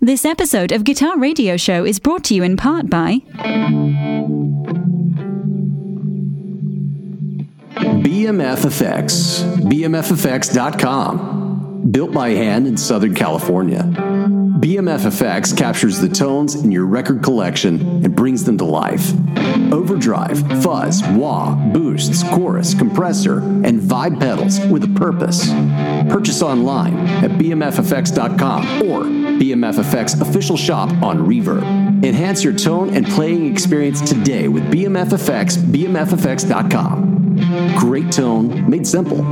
This episode of Guitar Radio Show is brought to you in part by BMF Effects, BMFFX.com. Built by hand in Southern California. BMF Effects captures the tones in your record collection and brings them to life. Overdrive, fuzz, wah, boosts, chorus, compressor, and vibe pedals with a purpose. Purchase online at bmffx.com or BMF official shop on Reverb. Enhance your tone and playing experience today with BMF Effects, bmffx.com. Great tone made simple.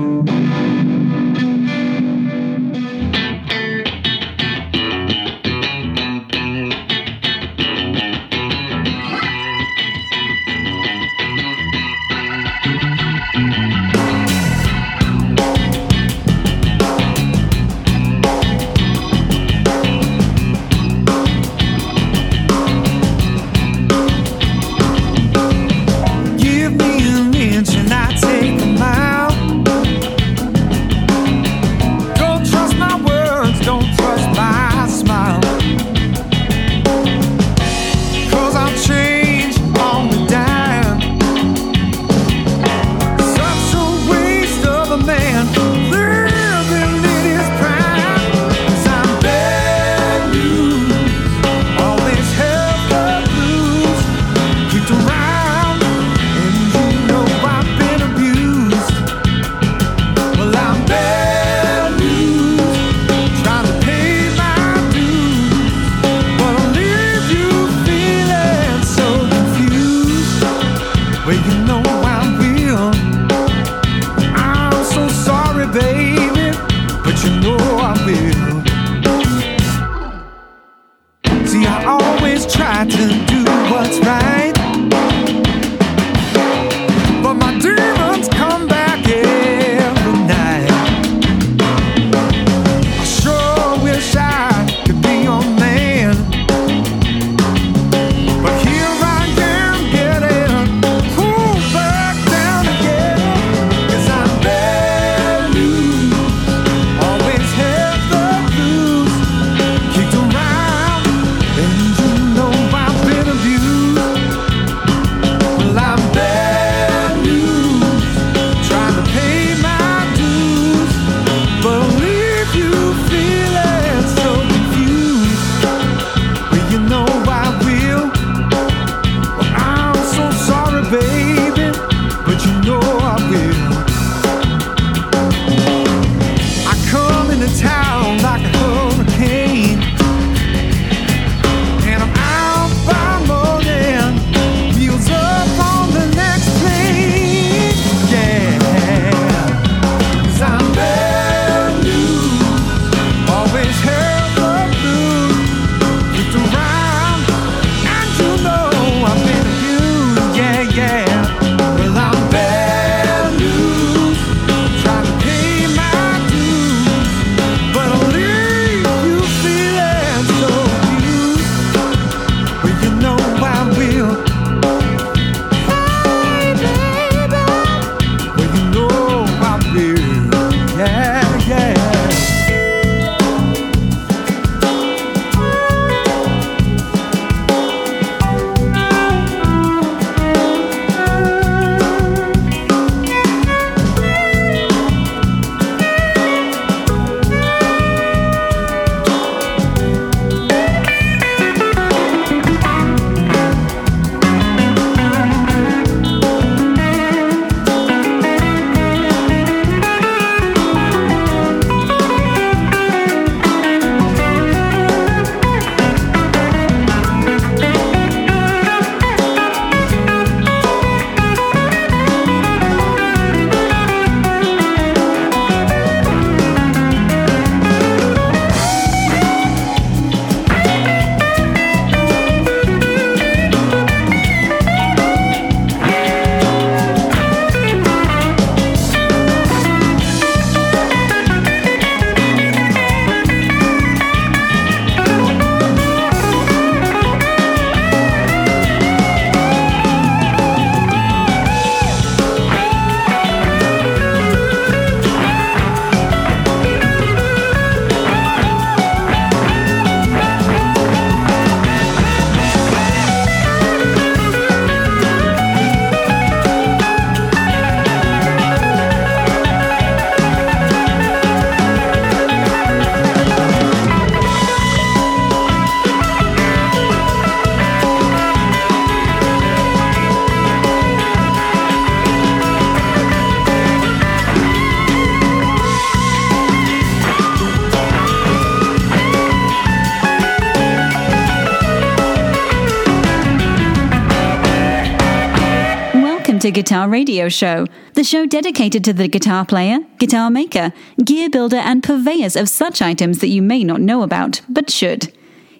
To Guitar Radio Show, the show dedicated to the guitar player, guitar maker, gear builder, and purveyors of such items that you may not know about, but should.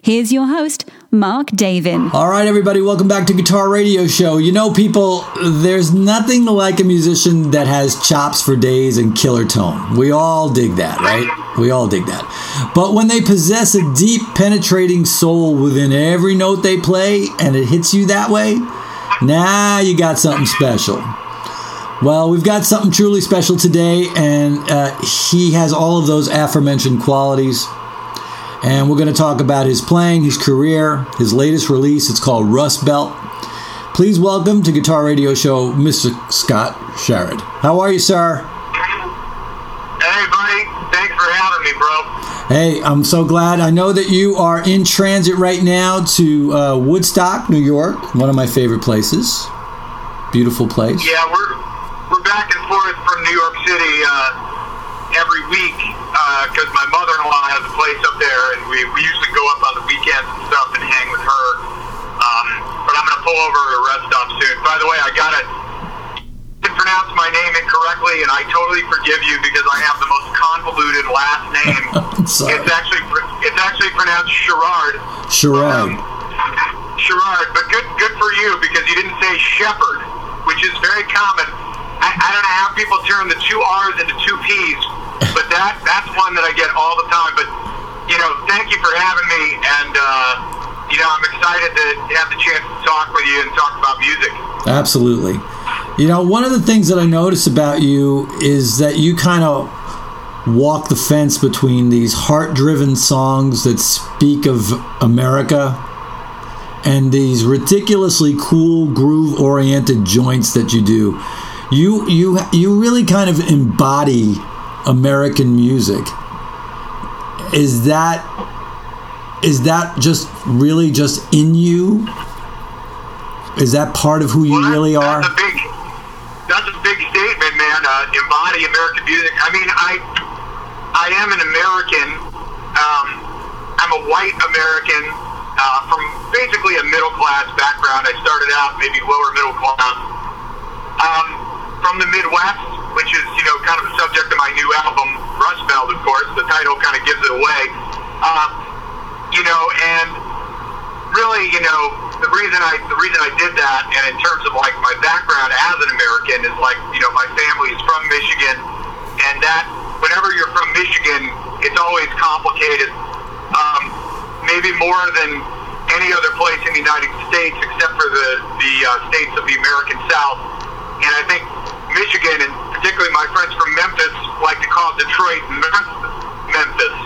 Here's your host, Mark Davin. All right, everybody, welcome back to Guitar Radio Show. You know, people, there's nothing like a musician that has chops for days and killer tone. We all dig that, right? We all dig that. But when they possess a deep, penetrating soul within every note they play and it hits you that way, now you got something special. Well, we've got something truly special today, and uh, he has all of those aforementioned qualities and we're going to talk about his playing, his career, his latest release. It's called Rust Belt. Please welcome to Guitar Radio Show, Mr. Scott Sharrod. How are you, sir? Hey, buddy. Thanks for having me, bro. Hey, I'm so glad. I know that you are in transit right now to uh, Woodstock, New York, one of my favorite places. Beautiful place. Yeah, we're we're back and forth from New York City uh, every week because uh, my mother-in-law has a place up there, and we, we usually go up on the weekends and stuff and hang with her. Um, but I'm going to pull over to a rest stop soon. By the way, I got it. Pronounce my name incorrectly, and I totally forgive you because I have the most convoluted last name. it's actually it's actually pronounced Sharrard. Sharrard. Um, Sharrard, but good good for you because you didn't say Shepherd, which is very common. I, I don't know how people turn the two R's into two P's but that that's one that I get all the time. But you know, thank you for having me, and uh, you know, I'm excited to have the chance to talk with you and talk about music. Absolutely. You know, one of the things that I notice about you is that you kind of walk the fence between these heart-driven songs that speak of America and these ridiculously cool groove-oriented joints that you do. You you you really kind of embody American music. Is that is that just really just in you? Is that part of who you well, really are? That's a big, that's a big statement, man. Uh, embody American music. I mean, I I am an American. Um, I'm a white American uh, from basically a middle class background. I started out maybe lower middle class. Um, from the Midwest, which is, you know, kind of the subject of my new album, Rust Belt, of course. The title kind of gives it away. Um, you know, and really, you know, the reason I the reason I did that, and in terms of like my background as an American, is like, you know, my family is from Michigan, and that whenever you're from Michigan, it's always complicated. Um, maybe more than any other place in the United States, except for the the uh, states of the American South. And I think Michigan, and particularly my friends from Memphis, like to call Detroit Memphis.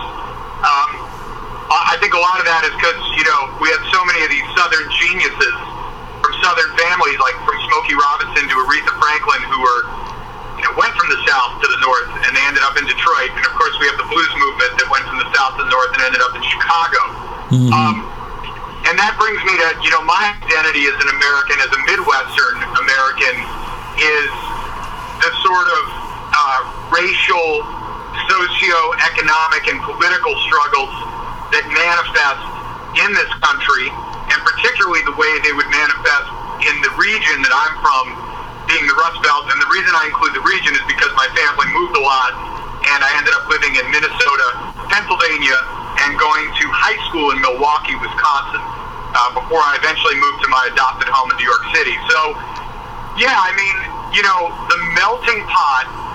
Um, I think a lot of that is because you know we have so many of these Southern geniuses from Southern families, like from Smokey Robinson to Aretha Franklin, who were you know went from the South to the North and they ended up in Detroit. And of course, we have the blues movement that went from the South to the North and ended up in Chicago. Mm-hmm. Um, and that brings me to you know my identity as an American, as a Midwestern American, is the sort of uh, racial, socio-economic, and political struggles that manifest in this country, and particularly the way they would manifest in the region that I'm from, being the Rust Belt. And the reason I include the region is because my family moved a lot, and I ended up living in Minnesota, Pennsylvania, and going to high school in Milwaukee, Wisconsin, uh, before I eventually moved to my adopted home in New York City. So, yeah, I mean, you know, the melting pot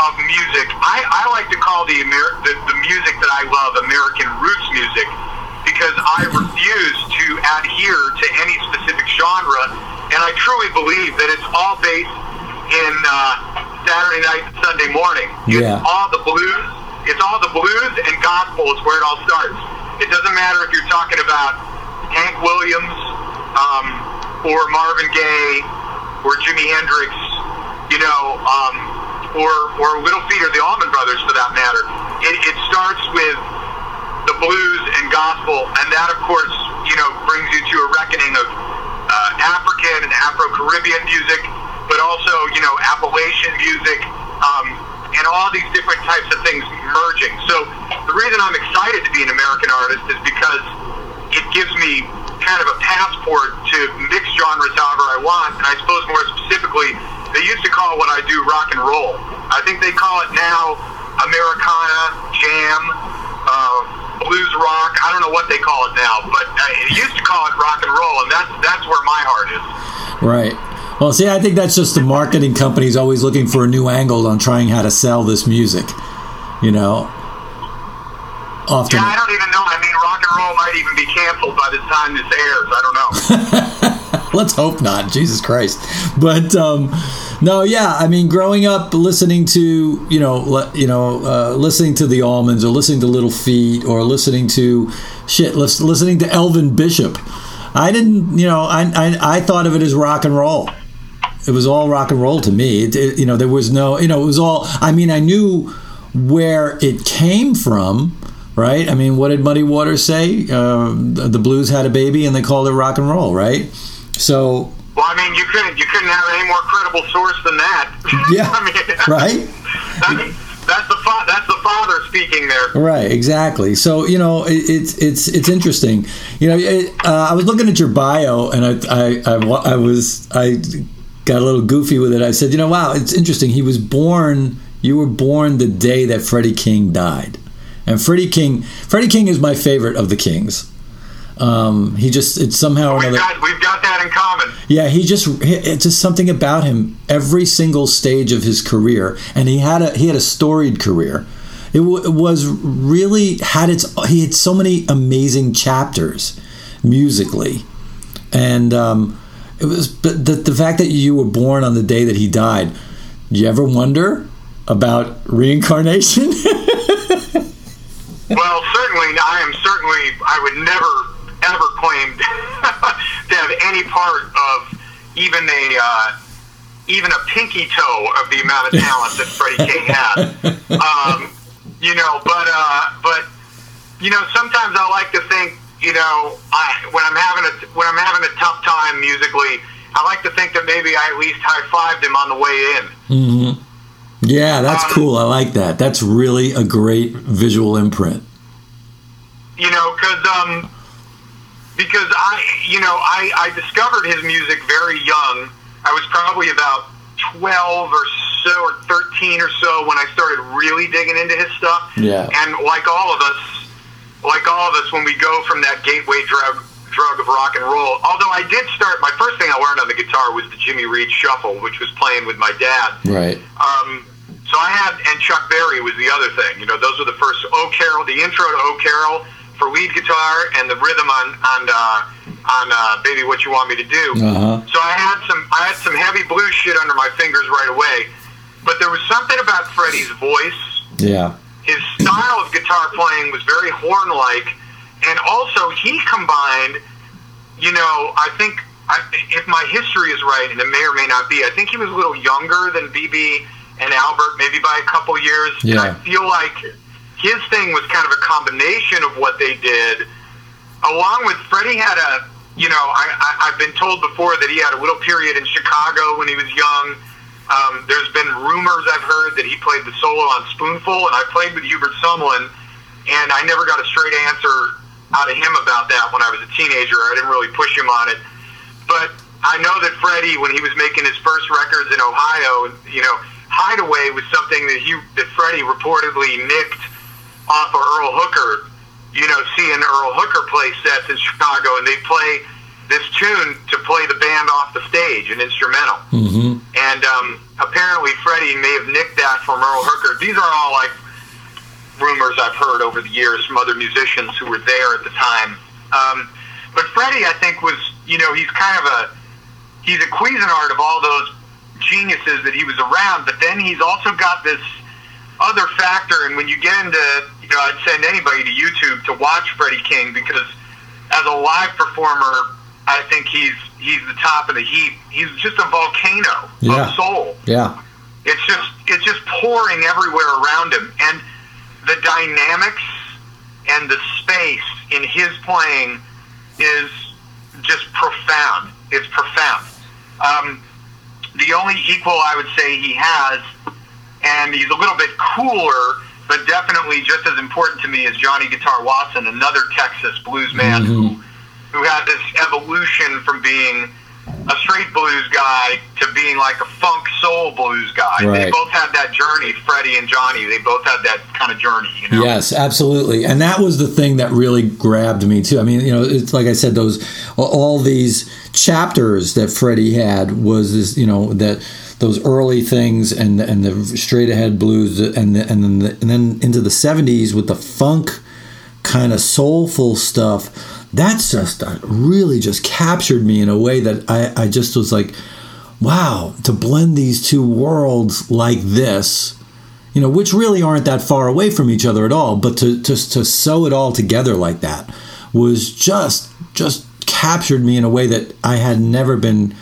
of music. I, I like to call the, Amer- the the music that I love American roots music because I refuse to adhere to any specific genre, and I truly believe that it's all based in uh, Saturday night and Sunday morning. It's Yeah. all the blues. It's all the blues and gospel is where it all starts. It doesn't matter if you're talking about Hank Williams um, or Marvin Gaye or Jimi Hendrix, you know, um, or or Little Feat or the Allman Brothers for that matter. It, it starts with the blues and gospel, and that, of course, you know, brings you to a reckoning of uh, African and Afro-Caribbean music, but also, you know, Appalachian music, um, and all these different types of things merging. So the reason I'm excited to be an American artist is because it gives me kind of a passport to mix genres however I want, and I suppose more specifically they used to call what I do rock and roll. I think they call it now Americana, jam, uh, blues rock. I don't know what they call it now, but uh, it used to call it rock and roll, and that's that's where my heart is. Right. Well, see, I think that's just the marketing companies always looking for a new angle on trying how to sell this music. You know, often. Yeah, I don't even know. I mean, rock and roll might even be canceled by the time this airs. I don't know. Let's hope not. Jesus Christ. But um, no, yeah. I mean, growing up listening to you know le- you know uh, listening to the Allmans or listening to Little Feat or listening to shit lis- listening to Elvin Bishop. I didn't, you know, I, I I thought of it as rock and roll. It was all rock and roll to me. It, it, you know, there was no, you know, it was all. I mean, I knew where it came from, right? I mean, what did Muddy Waters say? Uh, the blues had a baby, and they called it rock and roll, right? So, Well, I mean, you couldn't you couldn't have any more credible source than that. Yeah, I mean, right? That's, that's the fa- that's the father speaking there. Right, exactly. So you know, it, it's it's it's interesting. You know, it, uh, I was looking at your bio, and I, I I I was I got a little goofy with it. I said, you know, wow, it's interesting. He was born. You were born the day that Freddie King died, and Freddie King. Freddie King is my favorite of the Kings. Um, he just it's somehow or We've another. got we've got in common. Yeah, he just it's just something about him. Every single stage of his career, and he had a he had a storied career. It, w- it was really had its he had so many amazing chapters musically, and um, it was but the the fact that you were born on the day that he died. Do you ever wonder about reincarnation? Well, certainly, I am certainly. I would never ever claim have any part of even a uh, even a pinky toe of the amount of talent that Freddie King has. Um, you know, but uh, but you know, sometimes I like to think, you know, I when I'm having a when I'm having a tough time musically, I like to think that maybe I at least high fived him on the way in. Mm-hmm. yeah, that's Um, cool. I like that. That's really a great visual imprint. you know, because um, because I, you know, I, I discovered his music very young. I was probably about twelve or so, or thirteen or so when I started really digging into his stuff. Yeah. And like all of us, like all of us, when we go from that gateway drug drug of rock and roll. Although I did start, my first thing I learned on the guitar was the Jimmy Reed Shuffle, which was playing with my dad. Right. Um, so I had, and Chuck Berry was the other thing. You know, those were the first Oh Carol, the intro to Oh Carol for lead guitar, and the rhythm on on uh, on uh, Baby What You Want Me to Do. Uh-huh. So I had some I had some heavy blues shit under my fingers right away. But there was something about Freddie's voice Yeah. his style of guitar playing was very horn-like, and also he combined, you know, I think I, if my history is right, and it may or may not be, I think he was a little younger than BB and Albert, maybe by a couple years. And I feel like his thing was kind of a combination of what they did, along with Freddie had a, you know, I, I, I've been told before that he had a little period in Chicago when he was young. Um, there's been rumors I've heard that he played the solo on Spoonful, and I played with Hubert Sumlin, and I never got a straight answer out of him about that when I was a teenager. I didn't really push him on it. But I know that Freddie, when he was making his first records in Ohio, you know, Hideaway was something that he that Freddie reportedly nicked off of Earl Hooker. You know, seeing Earl Hooker play sets in Chicago, and they play this tune to play the band off the stage, an instrumental. Mm-hmm. And um, apparently, Freddie may have nicked that from Earl Hooker. These are all like rumors I've heard over the years from other musicians who were there at the time. Um, but Freddie, I think, was you know he's kind of a he's a Cuisinart of all those geniuses that he was around. But then he's also got this other factor, and when you get into you know I'd send anybody to YouTube to watch Freddie King because as a live performer, I think he's he's the top of the heap. He's just a volcano Yeah. of soul Yeah. it's just it's just pouring everywhere around him and the dynamics and the space in his playing is just profound it's profound um, the only equal i would say he has and he's a little bit cooler but definitely just as important to me is johnny guitar watson another texas blues man who mm-hmm. who had this evolution from being a straight blues guy to being like a funk soul blues guy. Right. They both had that journey, Freddie and Johnny. They both had that kind of journey, you know. Yes, absolutely. And that was the thing that really grabbed me too. I mean, you know, it's like I said, those all these chapters that Freddie had was this, you know, that those early things and and the straight ahead blues and the, and then the, and then into the 70s with the funk kind of soulful stuff. That's just uh, really just captured me in a way that I, I just was like, wow, to blend these two worlds like this you know, which really aren't that far away from each other at all. But to to to sew it all together like that was just just captured me in a way that I had never been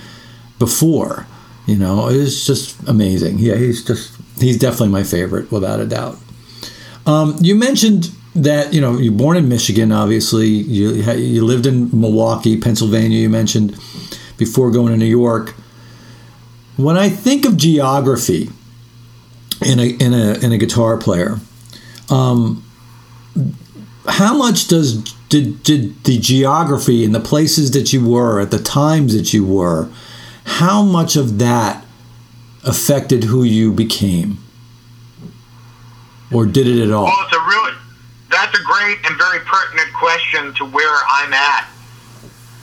before. You know, it's just amazing. Yeah, he's just he's definitely my favorite without a doubt. Um, you mentioned that you know you're born in Michigan. Obviously, you you lived in Milwaukee, Pennsylvania. You mentioned before going to New York. When I think of geography in a in a in a guitar player. Um, how much does did did the geography and the places that you were at the times that you were, how much of that affected who you became, or did it at all? Well, it's a really that's a great and very pertinent question to where I'm at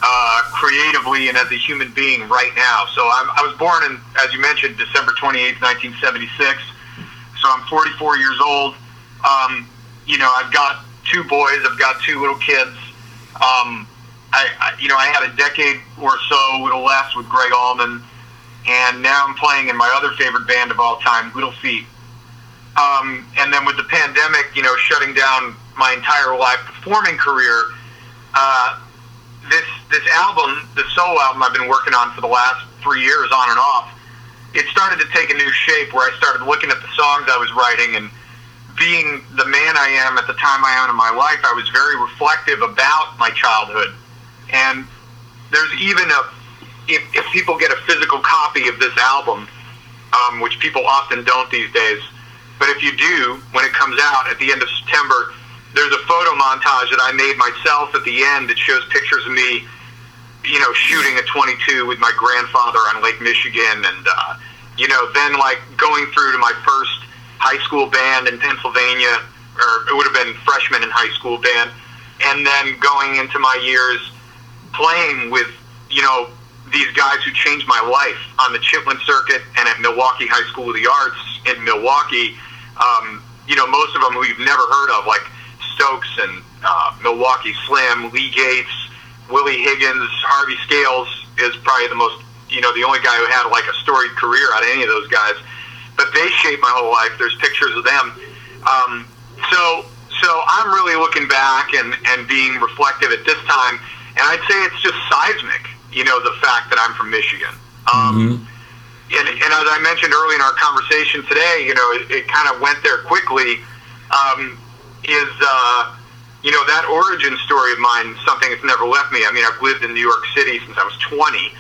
uh, creatively and as a human being right now. So I'm, I was born in, as you mentioned, December 28, 1976 so I'm 44 years old. Um, you know, I've got two boys. I've got two little kids. Um, I, I, you know, I had a decade or so with less with Gregg Allman, and now I'm playing in my other favorite band of all time, Little Feat. Um, and then with the pandemic, you know, shutting down my entire live performing career, uh, this this album, the solo album I've been working on for the last three years, on and off, it started to take a new shape where I started looking at the songs I was writing and being the man I am at the time I am in my life, I was very reflective about my childhood. And there's even a, if, if people get a physical copy of this album, um, which people often don't these days, but if you do, when it comes out at the end of September, there's a photo montage that I made myself at the end that shows pictures of me you know, shooting a 22 with my grandfather on Lake Michigan, and uh, you know, then like going through to my first high school band in Pennsylvania, or it would have been freshman in high school band, and then going into my years playing with, you know, these guys who changed my life on the Chitlin circuit and at Milwaukee High School of the Arts in Milwaukee. Um, you know, most of them who you've never heard of, like Stokes and uh, Milwaukee Slim, Lee Gates, Willie Higgins, Harvey Scales is probably the most, you know, the only guy who had like a storied career out of any of those guys. But they shaped my whole life. There's pictures of them. Um, so, so I'm really looking back and, and being reflective at this time. And I'd say it's just seismic, you know, the fact that I'm from Michigan. Um, mm-hmm. and, and as I mentioned early in our conversation today, you know, it, it kind of went there quickly. Um, is uh, you know, that origin story of mine something that's never left me. I mean, I've lived in New York City since I was 20,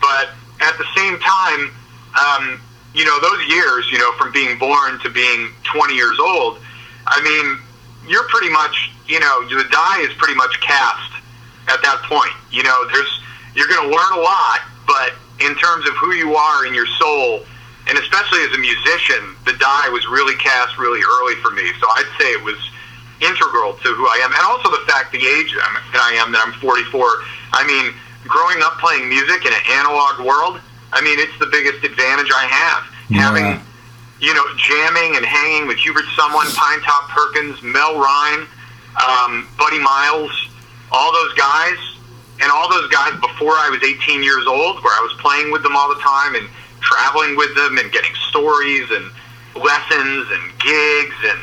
but at the same time, um, you know, those years, you know, from being born to being 20 years old, I mean, you're pretty much, you know, the die is pretty much cast at that point. You know, there's, you're going to learn a lot, but in terms of who you are in your soul, and especially as a musician, the die was really cast really early for me. So I'd say it was integral to who I am, and also the fact the age that I am, that I'm 44. I mean, growing up playing music in an analog world, I mean, it's the biggest advantage I have. Yeah. Having, you know, jamming and hanging with Hubert Sumlin, Pinetop Perkins, Mel Rhyne, um, Buddy Miles, all those guys, and all those guys before I was 18 years old, where I was playing with them all the time and traveling with them and getting stories and lessons and gigs and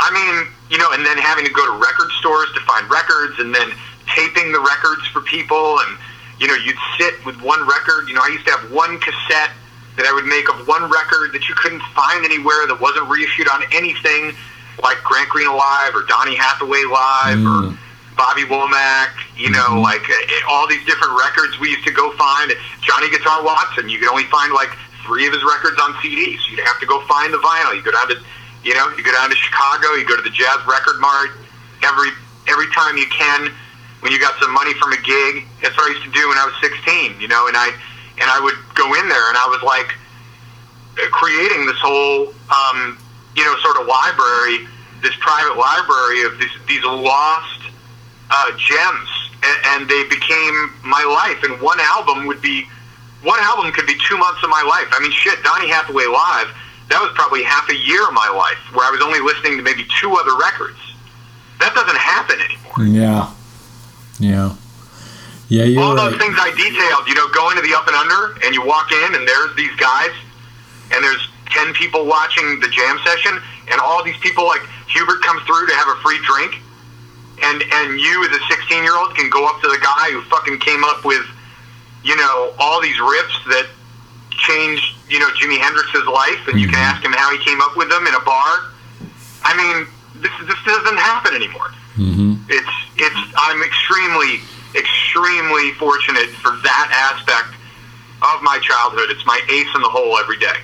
I mean, you know, and then having to go to record stores to find records and then taping the records for people. And, you know, you'd sit with one record. You know, I used to have one cassette that I would make of one record that you couldn't find anywhere that wasn't reissued on anything like Grant Green Alive or Donny Hathaway Live mm. or Bobby Womack, you know, mm-hmm. like uh, all these different records we used to go find. Johnny Guitar Watson, you could only find like three of his records on CD, so you'd have to go find the vinyl. You go down to you know, you go down to Chicago, you go to the Jazz Record Mart every every time you can. when you got some money from a gig. That's what I used to do when I was 16, you know, and I and I would go in there and I was like creating this whole, um, you know, sort of library, this private library of these these lost uh, gems, and, and they became my life. And one album would be one album could be two months of my life. I mean, shit, Donny Hathaway live. That was probably half a year of my life where I was only listening to maybe two other records. That doesn't happen anymore. Yeah. Yeah. Yeah, you're All right. those things I detailed, you know, going to the up and under, and you walk in, and there's these guys, and there's 10 people watching the jam session, and all these people, like Hubert comes through to have a free drink, and, and you as a 16 year old can go up to the guy who fucking came up with, you know, all these riffs that changed, you know, Jimi Hendrix's life, and you can mm-hmm. ask him how he came up with them in a bar. I mean, this, this doesn't happen anymore. Mm-hmm. It's it's I'm extremely extremely fortunate for that aspect of my childhood. It's my ace in the hole every day.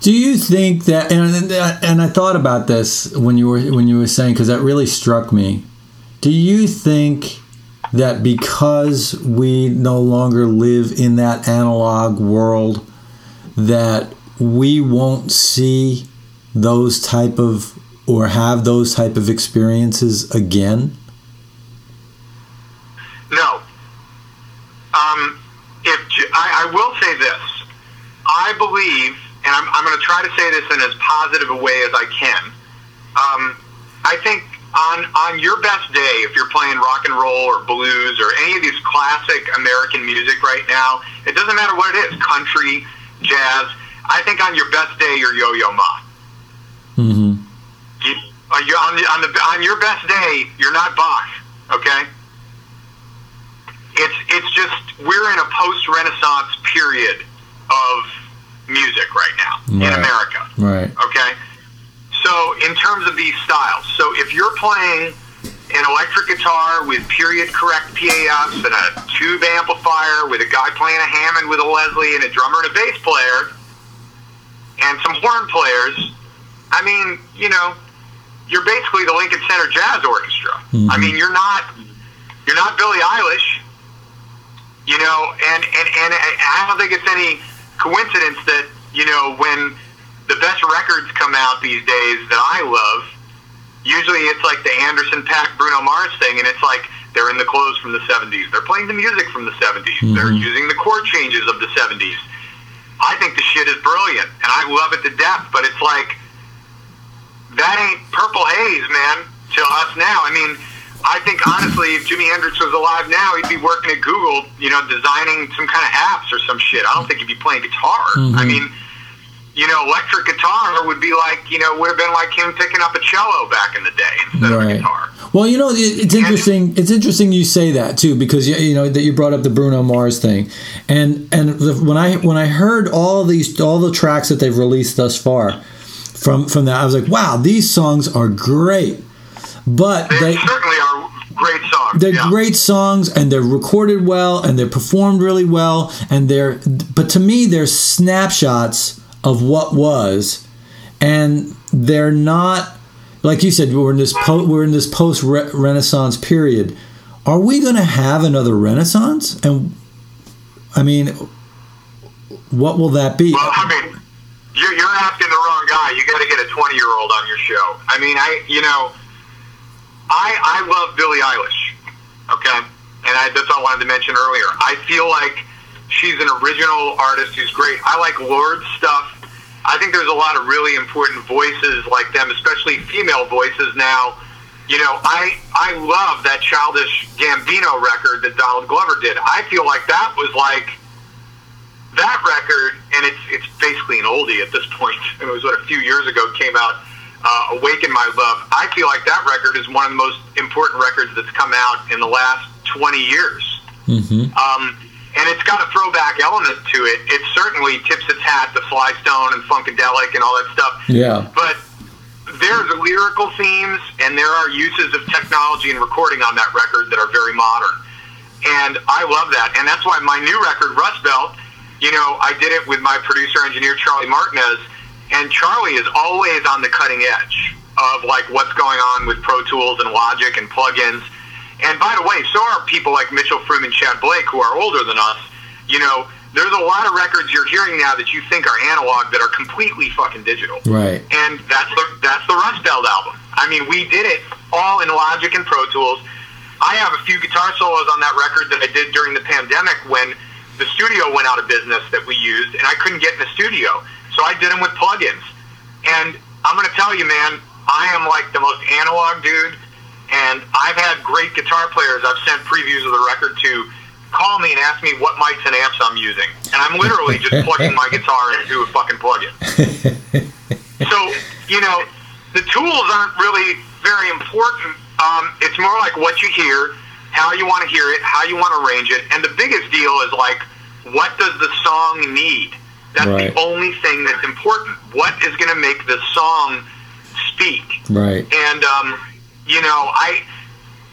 Do you think that and and I thought about this when you were when you were saying because that really struck me. Do you think that because we no longer live in that analog world that we won't see those type of or have those type of experiences again? No. Um, if I, I will say this, I believe, and I'm, I'm going to try to say this in as positive a way as I can. Um, I think on on your best day, if you're playing rock and roll or blues or any of these classic American music right now, it doesn't matter what it is, country, jazz. I think on your best day, you're Yo-Yo Ma. Mm-hmm. You, uh, you, on, the, on, the, on your best day, you're not Bach, okay? It's, it's just, we're in a post-Renaissance period of music right now in America, Right. okay? So in terms of these styles, so if you're playing an electric guitar with period correct PAFs and a tube amplifier with a guy playing a Hammond with a Leslie and a drummer and a bass player and some horn players, I mean, you know, you're basically the Lincoln Center Jazz Orchestra. Mm-hmm. I mean, you're not you're not Billie Eilish, you know, and and and I don't think it's any coincidence that you know when the best records come out these days that I love, usually it's like the Anderson Paak Bruno Mars thing, and it's like they're in the clothes from the 70s. They're playing the music from the 70s. Mm-hmm. They're using the chord changes of the 70s. I think the shit is brilliant, and I love it to death, but it's like, that ain't Purple Haze, man, to us now. I mean, I think honestly, if Jimi Hendrix was alive now, he'd be working at Google, you know, designing some kind of apps or some shit. I don't think he'd be playing guitar. Mm-hmm. I mean, you know, electric guitar would be like, you know, would have been like him picking up a cello back in the day instead of a Right. guitar. Well, you know, it's interesting. It's interesting you say that too, because you, you know that you brought up the Bruno Mars thing, and and the, when I when I heard all these all the tracks that they've released thus far, from from that I was like, wow, these songs are great, but They, they certainly are great songs. they're yeah. great songs and they're recorded well and they're performed really well and they're but to me they're snapshots of what was and they're not like you said we're in this po- we're in this post renaissance period are we going to have another renaissance and i mean what will that be Well, I mean, you're, you're asking the wrong guy. You got to get a 20 year old on your show. I mean, I, you know, I, I love Billie Eilish. Okay. And I, that's what I wanted to mention earlier. I feel like she's an original artist who's great. I like Lorde's stuff. I think there's a lot of really important voices like them, especially female voices now. You know, I I love that childish Gambino record that Donald Glover did. I feel like that was like that record, and it's it's basically an oldie at this point. It was what a few years ago came out. Uh, Awaken My Love. I feel like that record is one of the most important records that's come out in the last 20 years. mm-hmm. Um, and it's got a throwback element to it. It certainly tips its hat to Sly Stone and Funkadelic and all that stuff. yeah But there's lyrical themes and there are uses of technology and recording on that record that are very modern. And I love that. And that's why my new record, Rust Belt, you know, I did it with my producer engineer, Charlie Martinez. And Charlie is always on the cutting edge of like what's going on with Pro Tools and Logic and plugins. And by the way, so are people like Mitchell Froom and Tchad Blake who are older than us. You know, there's a lot of records you're hearing now that you think are analog that are completely fucking digital. Right. And that's the that's the Rust Belt album. I mean, we did it all in Logic and Pro Tools. I have a few guitar solos on that record that I did during the pandemic when the studio went out of business that we used, and I couldn't get in the studio. So I did them with plugins. And I'm going to tell you, man, I am like the most analog dude, and I've had great guitar players I've sent previews of the record to call me and ask me what mics and amps I'm using. And I'm literally just plugging my guitar into a fucking plug-in. so, you know, the tools aren't really very important. Um, it's more like what you hear, how you want to hear it, how you want to arrange it. And the biggest deal is like, what does the song need? That's Right. the only thing that's important. What is going to make the song speak? Right. And um, you know, I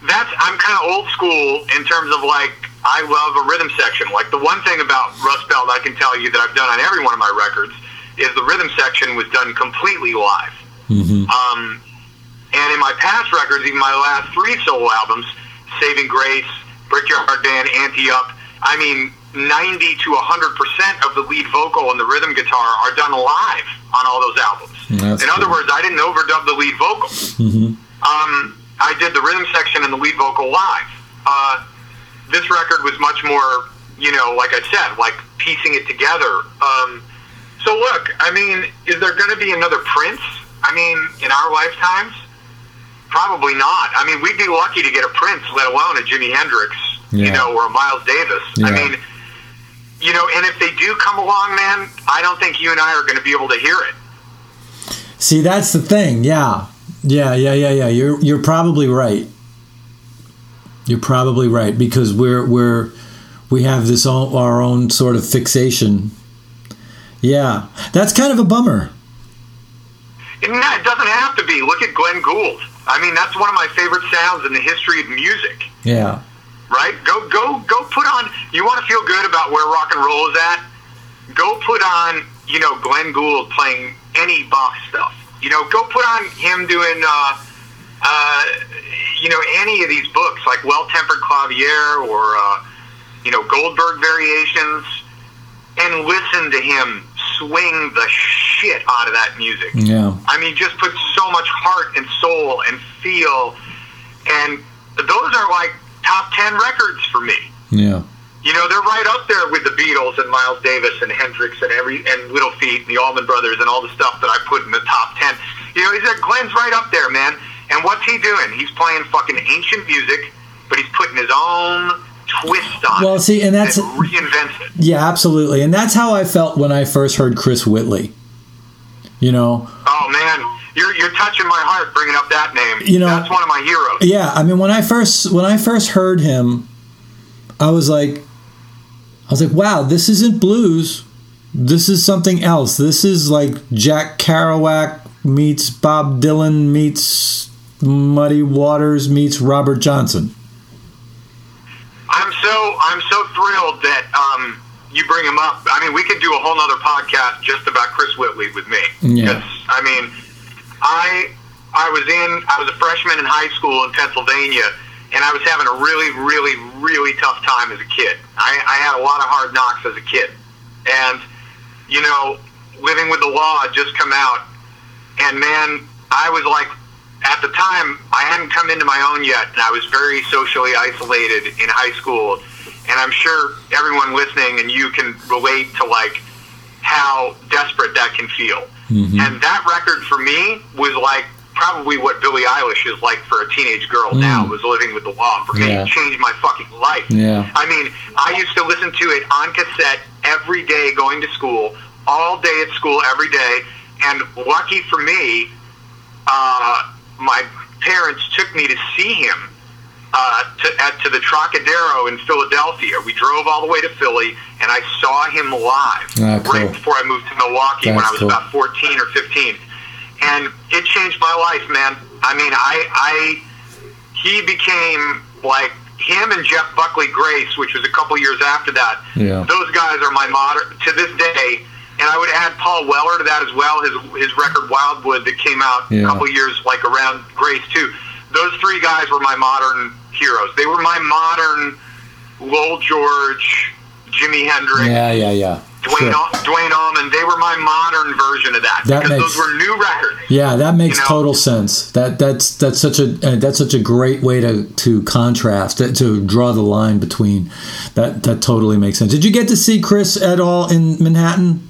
that's I'm kind of old school in terms of like I love a rhythm section. Like the one thing about Rust Belt I can tell you that I've done on every one of my records is the rhythm section was done completely live. hmm Um, and in my past records, even my last three solo albums, Saving Grace, Brickyard Band, Ante Up, I mean, 90 to 100% of the lead vocal and the rhythm guitar are done live on all those albums. That's in other words, I didn't overdub the lead vocal. hmm Um, I did the rhythm section and the lead vocal live. Uh, this record was much more, you know, like I said, like piecing it together. Um, so look, I mean, is there going to be another Prince? I mean, in our lifetimes, probably not. I mean, we'd be lucky to get a Prince, let alone a Jimi Hendrix, you know, or a Miles Davis. I mean, you know, and if they do come along, man, I don't think you and I are going to be able to hear it. See, that's the thing. Yeah. Yeah, yeah, yeah, yeah. You're you're probably right. You're probably right because we're we're we have this own, our own sort of fixation. Yeah. That's kind of a bummer. No, it doesn't have to be. Look at Glenn Gould. I mean, that's one of my favorite sounds in the history of music. Yeah. Right? Go, go, go. Put on. You want to feel good about where rock and roll is at? Go put on. You know, Glenn Gould playing any Bach stuff. You know, go put on him doing. Uh, uh, you know, any of these books like Well Tempered Clavier or uh, you know Goldberg Variations, and listen to him swing the shit out of that music. Yeah. I mean, just put so much heart and soul and feel, and those are like top ten records for me. Yeah. You know, they're right up there with the Beatles and Miles Davis and Hendrix and every and Little Feat and the Allman Brothers and all the stuff that I put in the top ten. You know, he's like Glenn's right up there, man. And what's he doing? He's playing fucking ancient music, but he's putting his own twist on it. Well, see, and that's and reinvents it. yeah, absolutely. And that's how I felt when I first heard Chris Whitley. You know, Oh man, you're you're touching my heart bringing up that name. You know- that's one of my heroes. Yeah, I mean when I first when I first heard him, I was like, was like, wow, this isn't blues. This is something else. This is like Jack Kerouac meets Bob Dylan meets Muddy Waters meets Robert Johnson. I'm so I'm so thrilled that um, you bring him up. I mean, we could do a whole other podcast just about Chris Whitley with me. Yeah. I mean, I I was in I was a freshman in high school in Pennsylvania, and I was having a really really really tough time as a kid. I, I had a lot of hard knocks as a kid, and you know, living with the law had just come out, and man, I was like at the time, I hadn't come into my own yet, and I was very socially isolated in high school. And I'm sure everyone listening and you can relate to like how desperate that can feel. Mm-hmm. And that record for me was like probably what Billie Eilish is like for a teenage girl now, was living with the law. For Yeah. it changed my fucking life. Yeah. I mean, I used to listen to it on cassette every day going to school, all day at school every day. And lucky for me, uh, my parents took me to see him uh, to, at, to the Trocadero in Philadelphia. We drove all the way to Philly, and I saw him live Ah, cool. right before I moved to Milwaukee when I was cool. about 14 or 15. And it changed my life, man. I mean, I, I he became like him and Jeff Buckley Grace, which was a couple years after that. Yeah. Those guys are my modern to this day. And I would add Paul Weller to that as well. His his record Wildwood that came out Yeah. a couple years like around Grace too. those three guys were my modern heroes. They were my modern Lowell George, Jimi Hendrix, Yeah, yeah, yeah. Duane, Sure. Duane Allman. They were my modern version of that, That because makes- those were new records. Yeah, that makes You know? total sense. That that's that's such a uh, that's such a great way to to contrast to, to draw the line between. That that totally makes sense. Did you get to see Chris at all in Manhattan?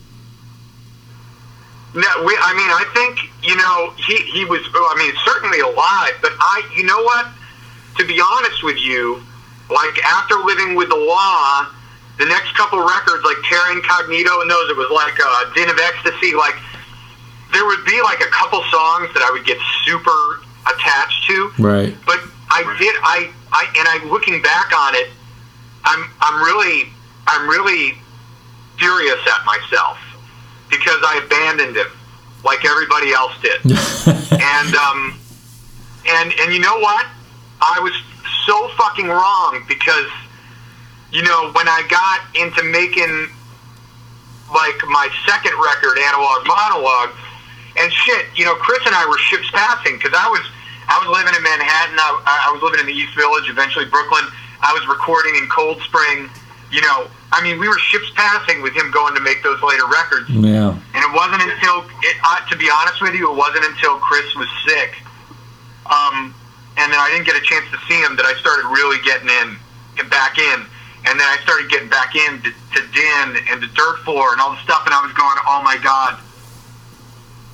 No, we, I mean, I think you know he he was. I mean, certainly alive, but I, you know what? To be honest with you, like after living with the law, the next couple records, like Terra Incognita and those, it was like uh, Din of Ecstasy. Like there would be like a couple songs that I would get super attached to, Right. but I did. I I and I looking back on it, I'm I'm really I'm really furious at myself because I abandoned him like everybody else did. and um and and you know what? I was so fucking wrong because you know when I got into making like my second record, Analog Monologue, and shit, you know, Chris and I were ships passing because I was I was living in Manhattan, I, I was living in the East Village, eventually Brooklyn. I was recording in Cold Spring. You know, I mean, we were ships passing with him going to make those later records. Yeah. And it wasn't until, it, uh, to be honest with you, it wasn't until Chris was sick, um, and then I didn't get a chance to see him that I started really getting in, get back in, and then I started getting back in to, to Din and to Dirt Floor and all the stuff, and I was going, oh my god,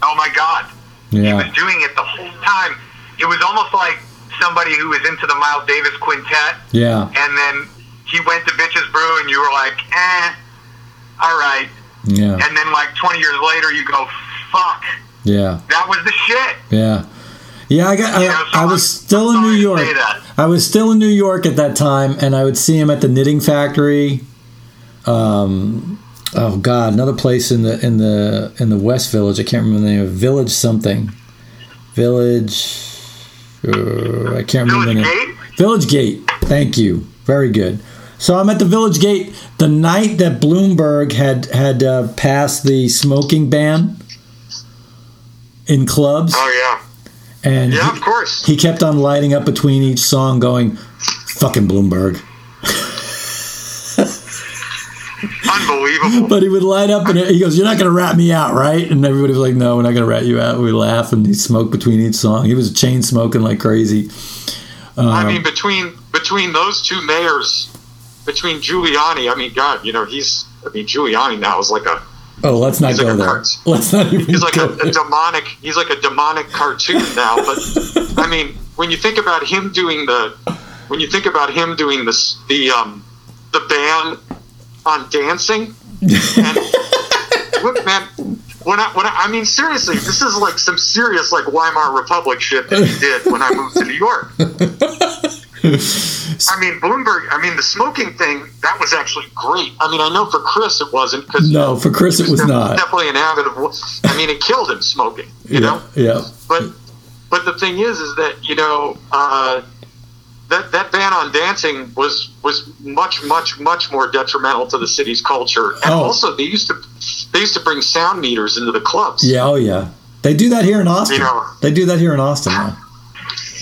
oh my god, he was doing it the whole time. It was almost like somebody who was into the Miles Davis quintet, Yeah. and then he went to Bitches Brew, and you were like, eh, all right. Yeah. And then like 20 years later, you go, fuck, Yeah. that was the shit. Yeah. Yeah, I got. I, so I was still in New York. I was still in New York at that time, and I would see him at the Knitting Factory. Um, oh God, another place in the in the in the West Village. I can't remember the name of Village something. Village. Uh, I can't remember the name. Gate? Village Gate. Thank you. Very good. So I'm at the Village Gate the night that Bloomberg had had uh, passed the smoking ban in clubs, Oh, and yeah. He- of course. he kept on lighting up between each song, going, "Fucking Bloomberg." Unbelievable. But he would light up and he goes, "You're not gonna rat me out, right?" And everybody was like, "No, we're not gonna rat you out." We laugh and he smoked between each song. He was chain smoking like crazy. I um, mean, between between those two mayors, between Giuliani, I mean, God, you know, he's. I mean, Giuliani now is like a Oh, let's not He's go like there. cart- Let's not even he's like a, a demonic. He's like a demonic cartoon now. But I mean, when you think about him doing the, when you think about him doing this, the um, the ban on dancing, and look, man. When I, when I, I mean, seriously, this is like some serious like Weimar Republic shit that he did when I moved to New York. I mean, Bloomberg. I mean, the smoking thing that was actually great. I mean, I know for Chris it wasn't because No, for Chris it was not. definitely an avid of. I mean, it killed him smoking. You know, yeah, but but the thing is, is that you know uh, that that ban on dancing was was much much much more detrimental to the city's culture, and Oh. also they used to they used to bring sound meters into the clubs. yeah, oh yeah. They do that here in Austin. You know. they do that here in Austin. Now.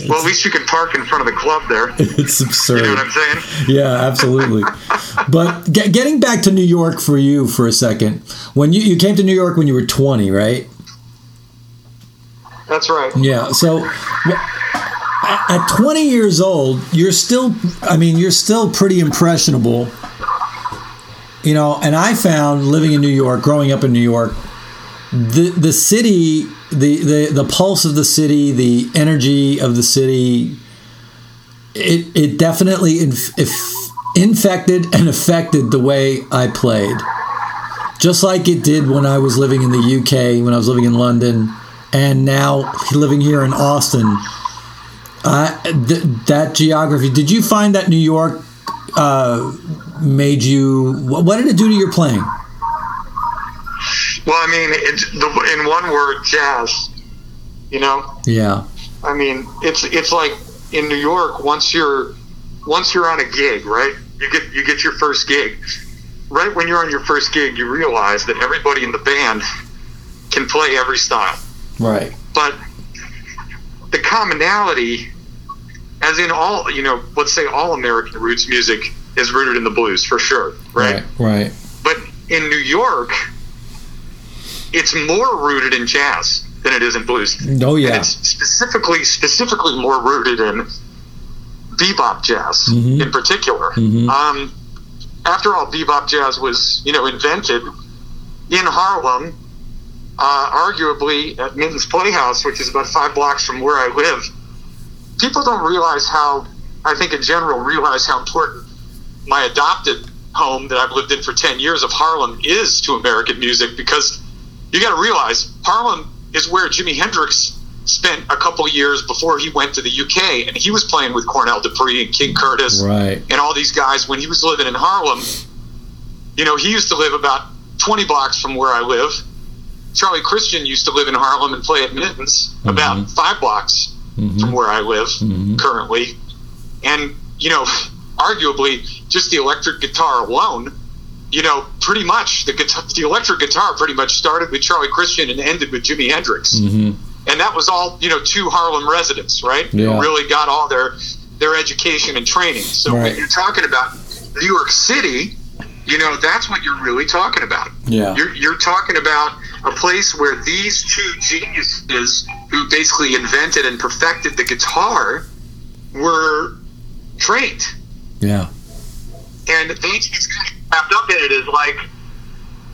Well, at least you can park in front of the club there. It's absurd. You know what I'm saying? Yeah, absolutely. but get, getting back to New York for you for a second, when you you came to New York when you were 20, right? That's right. Yeah. So at 20 years old, you're still, I mean, you're still pretty impressionable. You know, and I found living in New York, growing up in New York, the the city, the the the pulse of the city, the energy of the city, it it definitely inf- infected and affected the way I played. Just like it did when I was living in the UK, when I was living in London, and now living here in Austin. Th- that geography. Did you find that New York uh, made you? What did it do to your playing? Well, I mean, it's the, in one word, jazz. You know, Yeah, I mean, it's it's like in New York. Once you're once you're on a gig, right? You get you get your first gig. Right when you're on your first gig, you realize that everybody in the band can play every style. right. but the commonality as in all, you know, let's say all American roots music is rooted in the blues for sure, right? Right. But in New York, it's more rooted in jazz than it is in blues. Oh And yeah. it's specifically specifically more rooted in bebop jazz Mhm. in particular. Mhm. Um, after all, bebop jazz was you know invented in Harlem, uh, arguably at Minton's Playhouse, which is about five blocks from where I live. People don't realize how, I think in general, realize how important my adopted home that I've lived in for 10 years of Harlem is to American music because you got to realize Harlem is where Jimi Hendrix spent a couple years before he went to the UK and he was playing with Cornell Dupree and King Curtis Right. and all these guys when he was living in Harlem. You know, he used to live about 20 blocks from where I live. Charlie Christian used to live in Harlem and play at Minton's about five blocks from where I live Mhm. currently. And, you know, arguably just the electric guitar alone, you know, pretty much the guitar, the electric guitar pretty much started with Charlie Christian and ended with Jimi Hendrix hmm and that was all you know two Harlem residents, right? Yeah. Who really got all their their education and training. So Right. when you're talking about New York City, you know that's what you're really talking about. Yeah. You're you're talking about a place where these two geniuses who basically invented and perfected the guitar were trained. Yeah. And what's kind wrapped up in it is like,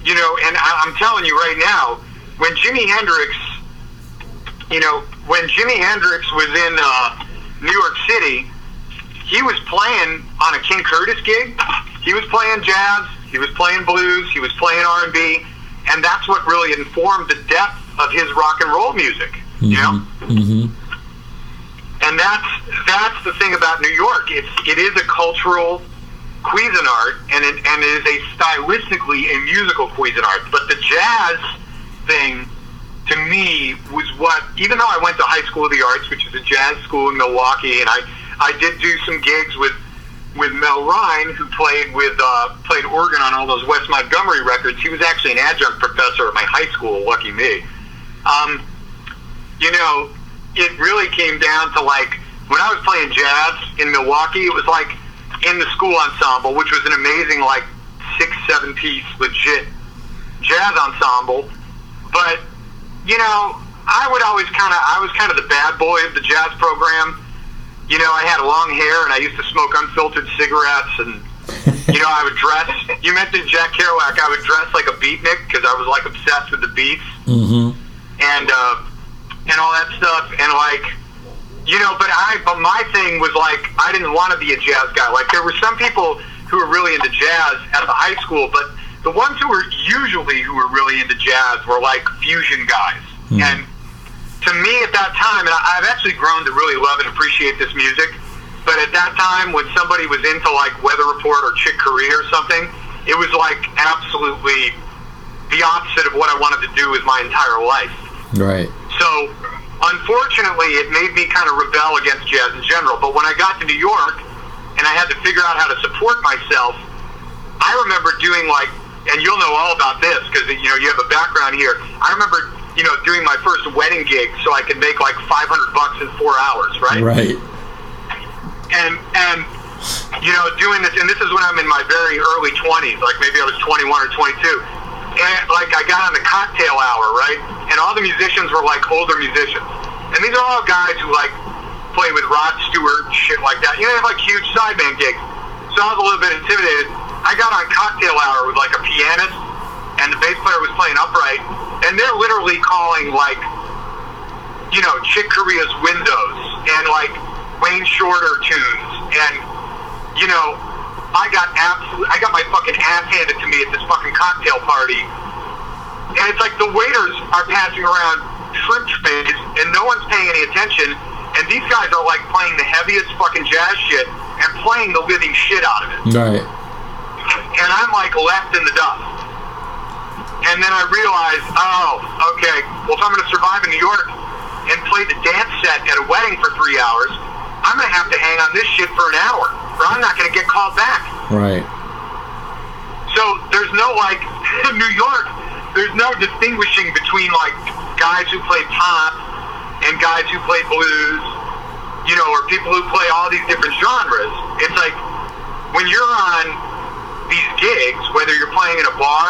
you know, and I, I'm telling you right now, when Jimi Hendrix, you know, when Jimi Hendrix was in uh, New York City, he was playing on a King Curtis gig. He was playing jazz. He was playing blues. He was playing R&B, and that's what really informed the depth of his rock and roll music. You know Mm-hmm and that's that's the thing about New York. It's it is a cultural Cuisinart, and it, and it is a stylistically a musical Cuisinart. But the jazz thing, to me, was what. Even though I went to High School of the Arts, which is a jazz school in Milwaukee, and I I did do some gigs with with Mel Rhyne, who played with uh, played organ on all those Wes Montgomery records. He was actually an adjunct professor at my high school. Lucky me. Um, you know, it really came down to like when I was playing jazz in Milwaukee, it was like in the school ensemble, which was an amazing like six, seven piece legit jazz ensemble. But you know, I would always kind of I was kind of the bad boy of the jazz program. You know, I had long hair and I used to smoke unfiltered cigarettes and you know, I would dress. You mentioned Jack Kerouac. I would dress like a beatnik because I was like obsessed with the beats hmm and uh, and all that stuff, and like, you know, but I, but my thing was like, I didn't want to be a jazz guy. Like, there were some people who were really into jazz at the high school, but the ones who were usually who were really into jazz were like fusion guys. Hmm. And to me, at that time, and I've actually grown to really love and appreciate this music. But at that time, when somebody was into like Weather Report or Chick Corea or something, it was like absolutely the opposite of what I wanted to do with my entire life. Right. So, unfortunately, it made me kind of rebel against jazz in general. But when I got to New York and I had to figure out how to support myself, I remember doing like, and you'll know all about this because you know you have a background here. I remember, you know, doing my first wedding gig so I could make like 500 bucks in four hours, right? Right. and and you know doing this and this is when i'm in my very early 20s like maybe i was 21 or 22 and like i got on the cocktail hour right? And all the musicians were like older musicians. And these are all guys who like play with rod stewart shit like that. You know they have like huge sideman gigs. So i was a little bit intimidated. I got on cocktail hour with like a pianist and the bass player was playing upright and they're literally calling like you know, Chick Corea's Windows and like Wayne Shorter tunes. And you know, I got absolute I got my fucking ass handed to me at this fucking cocktail party. And it's like the waiters are passing around shrimp trays and no one's paying any attention and these guys are like playing the heaviest fucking jazz shit and playing the living shit out of it Right. and I'm like left in the dust. And then I realized, oh, okay, well, if I'm going to survive in New York and play the dance set at a wedding for three hours, I'm going to have to hang on this shit for an hour, or I'm not going to get called back. Right. So there's no like in New York, there's no distinguishing between like guys who play pop and guys who play blues you know, or people who play all these different genres. It's like when you're on these gigs, whether you're playing in a bar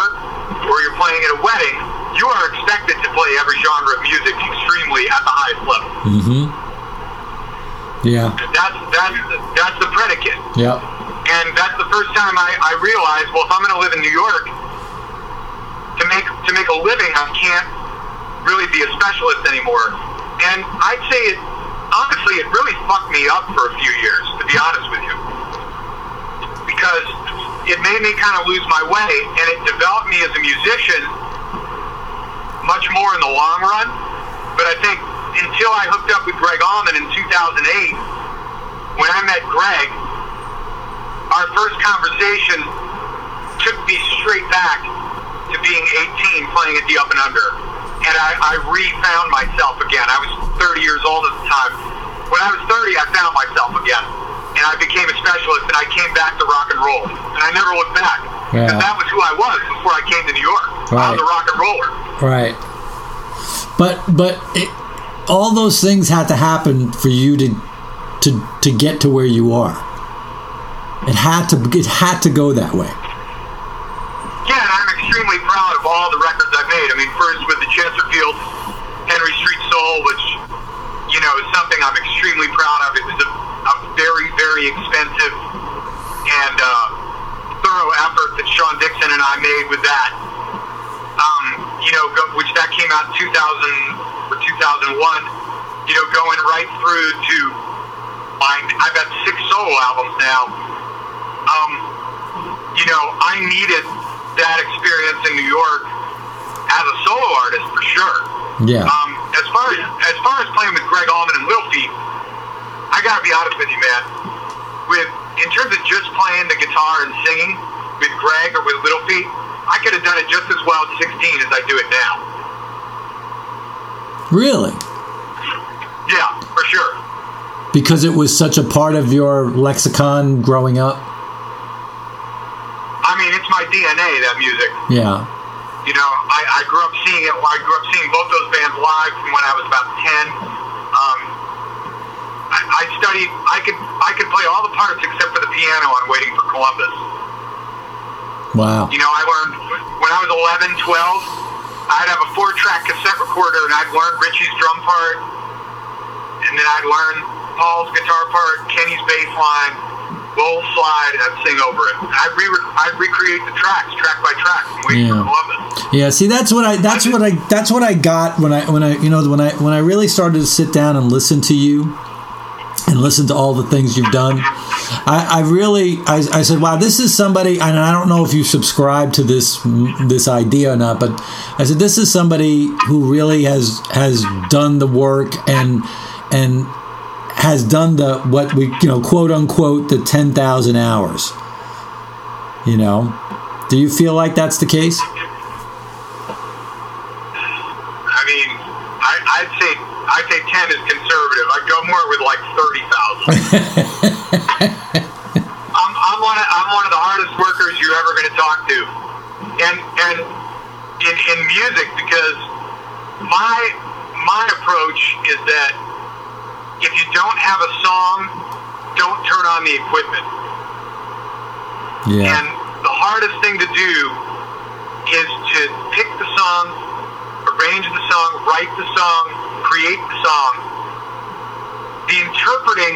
or you're playing at a wedding, you are expected to play every genre of music extremely at the highest level. Mm-hmm. Yeah. That's that's that's the predicate. Yeah. And that's the first time I, I realized, well, if I'm going to live in New York, to make to make a living, I can't really be a specialist anymore. And I'd say it honestly, it really fucked me up for a few years, to be honest with you, because it made me kind of lose my way, and it developed me as a musician much more in the long run. But I think until I hooked up with Gregg Allman in 2008, when I met Gregg, our first conversation took me straight back to being 18 playing at the Up and Under. And I, I re-found myself again. I was 30 years old at the time. When I was 30, I found myself again. And I became a specialist and I came back to rock and roll. And I never looked back. Because Yeah. that was who I was before I came to New York. I was a rock and roller. Right. But but it, all those things had to happen for you to to to get to where you are. It had to it had to go that way. Yeah, I'm extremely proud of all the records I've made. I mean, first with the Chesterfield Henry Street Soul, which, you know, is something I'm extremely proud of. It was a, a very, very expensive and uh, thorough effort that Sean Dixon and I made with that. Um, you know, which that came out in 2000 or 2001. You know, going right through to my, I've got six solo albums now. Um, you know, I needed that experience in New York as a solo artist for sure. Yeah. Um, as far as as far as playing with Gregg Allman and Little Feat, I gotta be honest with you, man. With in terms of just playing the guitar and singing with Gregg or with Little Feat, I could have done it just as well at 16 as I do it now. Really? Yeah, for sure. Because it was such a part of your lexicon growing up. I mean, it's my DNA that music. Yeah. You know, I, I grew up seeing it. I grew up seeing both those bands live from when I was about ten. Um, I, I studied. I could I could play all the parts except for the piano on Waiting for Columbus. Wow. You know, I learned when I was 11, 12. I'd have a four-track cassette recorder, and I'd learn Richie's drum part, and then I'd learn Paul's guitar part, Kenny's bass line, Bull slide, and I'd sing over it. I'd, re- I'd recreate the tracks, track by track, from Waiting Yeah. for Columbus. Yeah, see that's what I that's what I that's what I got when I when I you know when I when I really started to sit down and listen to you and listen to all the things you've done. I, I really I, I said, wow, this is somebody and I don't know if you subscribe to this this idea or not, but I said this is somebody who really has has done the work and and has done the what we you know quote unquote the ten thousand hours. You know, do you feel like that's the case? I mean, I, I'd say I'd say ten is conservative. I'd go more with like thirty thousand. I'm, I'm one of I'm one of the hardest workers you're ever going to talk to, and and in in music because my my approach is that if you don't have a song, don't turn on the equipment. Yeah. And the hardest thing to do is to pick the song, arrange the song, write the song, create the song. The interpreting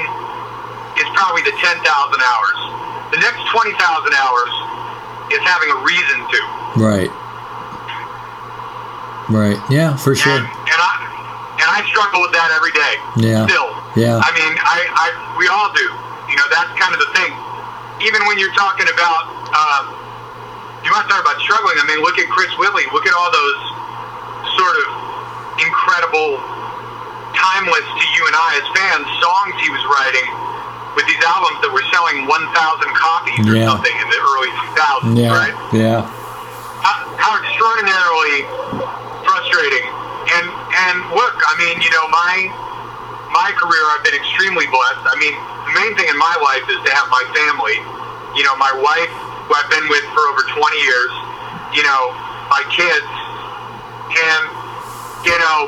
is probably the 10,000 hours. The next 20,000 hours is having a reason to. Right. Right. Yeah, for sure. And, and I and I struggle with that every day. Yeah. Still. Yeah. I mean, I, I we all do. You know, that's kind of the thing. Even when you're talking about, um, you want to talk about struggling. I mean, look at Chris Whitley. Look at all those sort of incredible, timeless to you and I as fans songs he was writing with these albums that were selling 1,000 copies or Yeah. something in the early 2000s, Yeah. right? Yeah. how, how extraordinarily frustrating. And and look, I mean, you know, my my career, I've been extremely blessed. I mean, the main thing in my life is to have my family. You know, my wife, who I've been with for over 20 years. You know, my kids, and you know,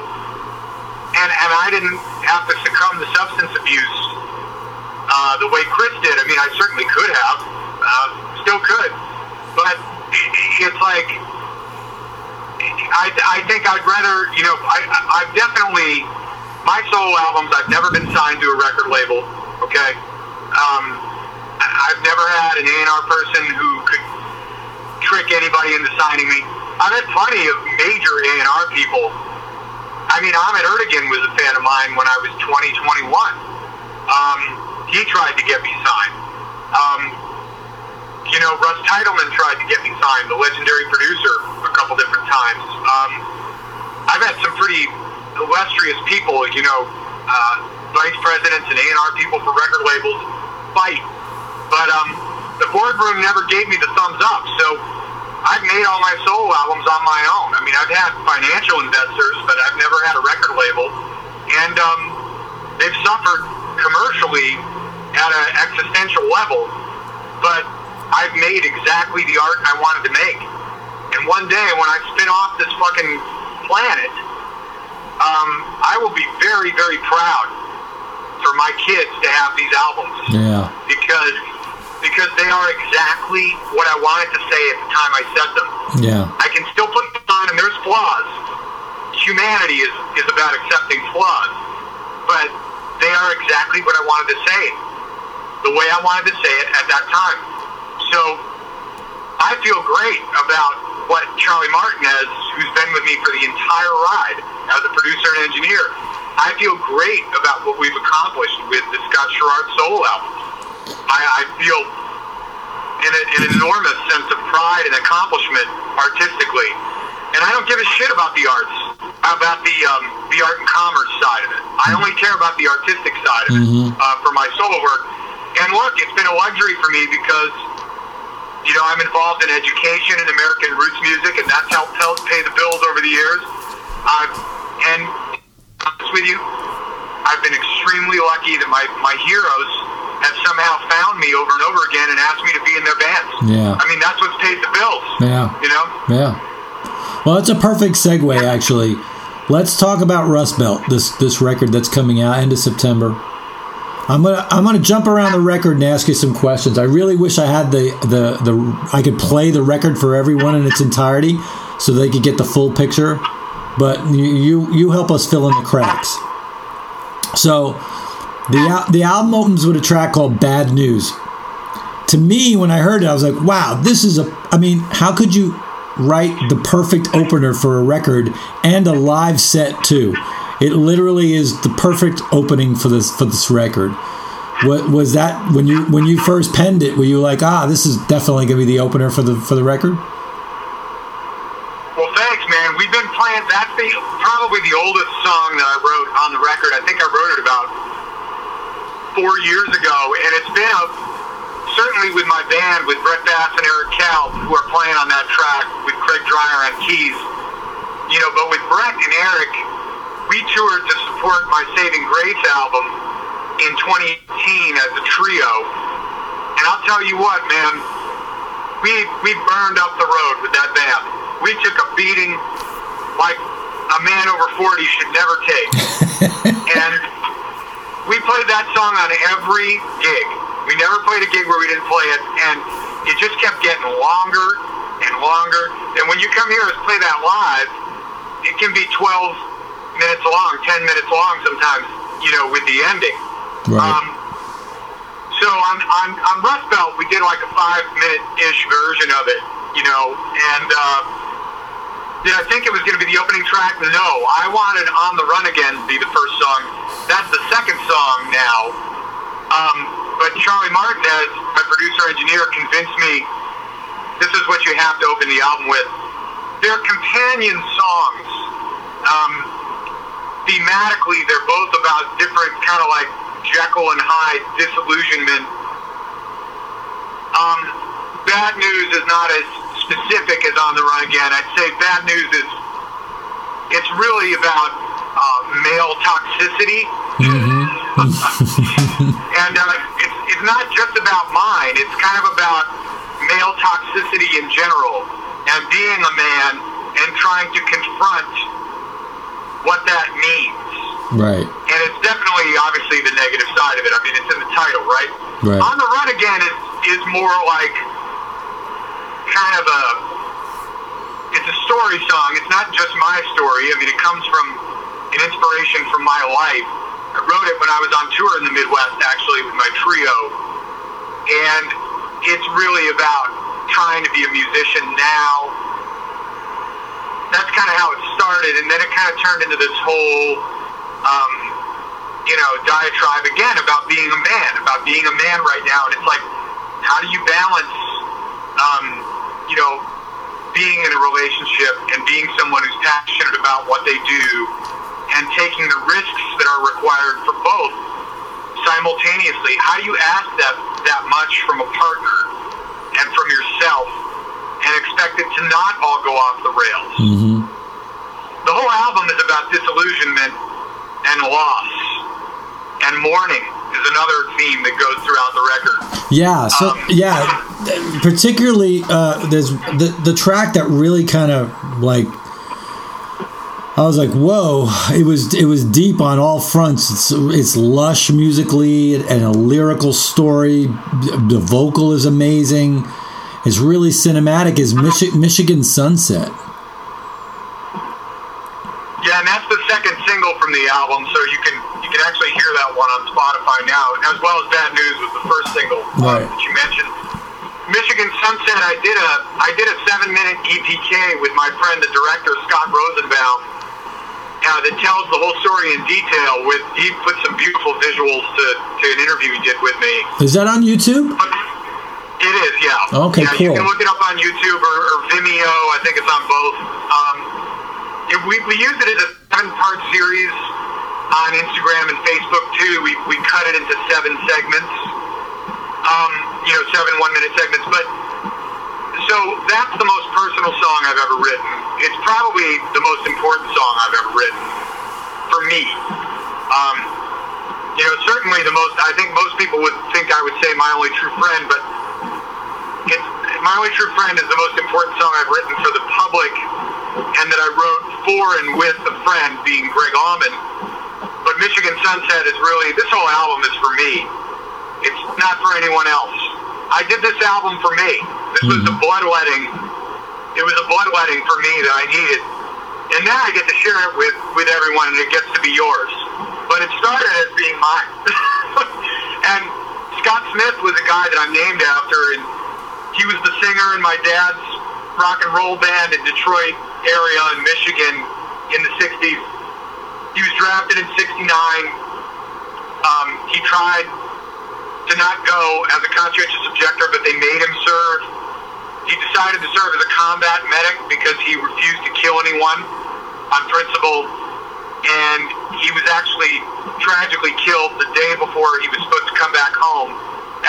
and and I didn't have to succumb to substance abuse uh, the way Chris did. I mean, I certainly could have, uh, still could, but it's like I, I think I'd rather, you know, I, I've definitely my solo albums. I've never been signed to a record label. Okay, um, I've never had an A&R person who could trick anybody into signing me. I've had plenty of major A&R people. I mean, Ahmet Ertegun was a fan of mine when I was 20, 21. Um, he tried to get me signed. Um, you know, Russ Titelman tried to get me signed, the legendary producer, a couple different times. Um, I've had some pretty illustrious people, you know, uh, vice presidents and A&R people for record labels fight. But um, the boardroom never gave me the thumbs up, so I've made all my solo albums on my own. I mean, I've had financial investors, but I've never had a record label. And um, they've suffered commercially at an existential level, but I've made exactly the art I wanted to make. And one day when I spin off this fucking planet, um, I will be very, very proud for my kids to have these albums. Yeah. Because because they are exactly what I wanted to say at the time I said them. Yeah. I can still put them on, and there's flaws. Humanity is, is about accepting flaws, but they are exactly what I wanted to say, the way I wanted to say it at that time. So I feel great about what Charlie Martinez, who's been with me for the entire ride as a producer and engineer, I feel great about what we've accomplished with the Scott Sharrard solo albums. I, I feel an, an enormous sense of pride and accomplishment artistically. And I don't give a shit about the arts, about the um, the art and commerce side of it. I only care about the artistic side of it uh, for my solo work. And look, it's been a luxury for me because you know I'm involved in education and American roots music, and that's helped help pay the bills over the years. Uh, and honest with you, I've been extremely lucky that my my heroes have somehow found me over and over again and asked me to be in their bands. Yeah. I mean, that's what's paid the bills. Yeah. You know? Yeah. Well, that's a perfect segue, actually. Let's talk about Rust Belt, this this record that's coming out end of September. I'm gonna I'm gonna jump around the record and ask you some questions. I really wish I had the the the I could play the record for everyone in its entirety, so they could get the full picture. But you you, you help us fill in the cracks. So the the album opens with a track called "Bad News." To me, when I heard it, I was like, "Wow, this is a." I mean, how could you write the perfect opener for a record and a live set too? It literally is the perfect opening for this for this record. What was that when you when you first penned it? Were you like, "Ah, this is definitely going to be the opener for the for the record"? Well, thanks, man. We've been playing. That's the probably the oldest song that I wrote on the record. I think I wrote it about four years ago, and it's been a certainly with my band with Brett Bass and Eric Kalb, who are playing on that track with Craig Dreyer on keys. You know, but with Brett and Eric, we toured to support my Saving Grace album in 2018 as a trio, and I'll tell you what, man, we we burned up the road with that band. We took a beating like a man over 40 should never take. and we played that song on every gig. We never played a gig where we didn't play it, and it just kept getting longer and longer. And when you come here and play that live, it can be 12 minutes long, 10 minutes long sometimes, you know, with the ending. Right. Um, so on, on, on Rust Belt, we did like a five minute ish version of it, you know, and uh, did I think it was going to be the opening track? No, I wanted On the Run Again to be the first song. That's the second song now. Um, but Charlie Martinez, my producer engineer, convinced me this is what you have to open the album with. They're companion songs. Um, thematically, they're both about different kind of like Jekyll and Hyde disillusionment. Um, bad news is not as specific as on the run again. I'd say bad news is it's really about uh, male toxicity. and uh, it's, it's not just about mine. It's kind of about male toxicity in general and being a man and trying to confront what that means. Right. and it's definitely obviously the negative side of it. I mean, it's in the title, right? Right. On the Run Again is is more like kind of a it's a story song. It's not just my story. I mean, it comes from an inspiration from my life. I wrote it when I was on tour in the Midwest, actually, with my trio, and it's really about trying to be a musician now. That's kind of how it started, and then it kind of turned into this whole um, you know, diatribe again about being a man, about being a man right now. And it's like, how do you balance, um, you know, being in a relationship and being someone who's passionate about what they do and taking the risks that are required for both simultaneously? How do you ask that, that much from a partner and from yourself and expect it to not all go off the rails? Mm-hmm. The whole album is about disillusionment and loss. And mourning is another theme that goes throughout the record. Yeah. So Um, yeah, particularly uh, there's the the track that really kind of like I was like, whoa! It was it was deep on all fronts. It's it's lush musically and a lyrical story. The vocal is amazing. It's really cinematic. Is Michi- Michigan Sunset? Yeah, and that's the second single from the album, so you can can actually hear that one on Spotify now, as well as Bad News was the first single um, Right. that you mentioned. Michigan Sunset, I did a I did a seven minute EPK with my friend the director Scott Rosenbaum uh, that tells the whole story in detail. With he put some beautiful visuals to, to an interview he did with me. Is that on YouTube? It is, yeah. Okay, yeah, You can look it up on YouTube or, or Vimeo. I think it's on both. Um, we, we use it as a seven-part series on Instagram and Facebook too. We, we cut it into seven segments. Um, you know, seven one-minute segments. But so that's the most personal song I've ever written. It's probably the most important song I've ever written for me. Um, you know, certainly the most. I think most people would think I would say my only true friend, but it's my only true friend is the most important song I've written for the public, and that I wrote for and with a friend, being Gregg Allman. But Michigan Sunset is really this whole album is for me. It's not for anyone else. I did this album for me. This was the mm-hmm. bloodletting. It was a bloodletting for me that I needed, and now I get to share it with with everyone, and it gets to be yours. But it started as being mine. and Scott Smith was a guy that I'm named after, and he was the singer in my dad's rock and roll band in Detroit area in Michigan in the 60s. He was drafted in 69. Um, he tried to not go as a conscientious objector, but they made him serve. He decided to serve as a combat medic because he refused to kill anyone on principle. And he was actually tragically killed the day before he was supposed to come back home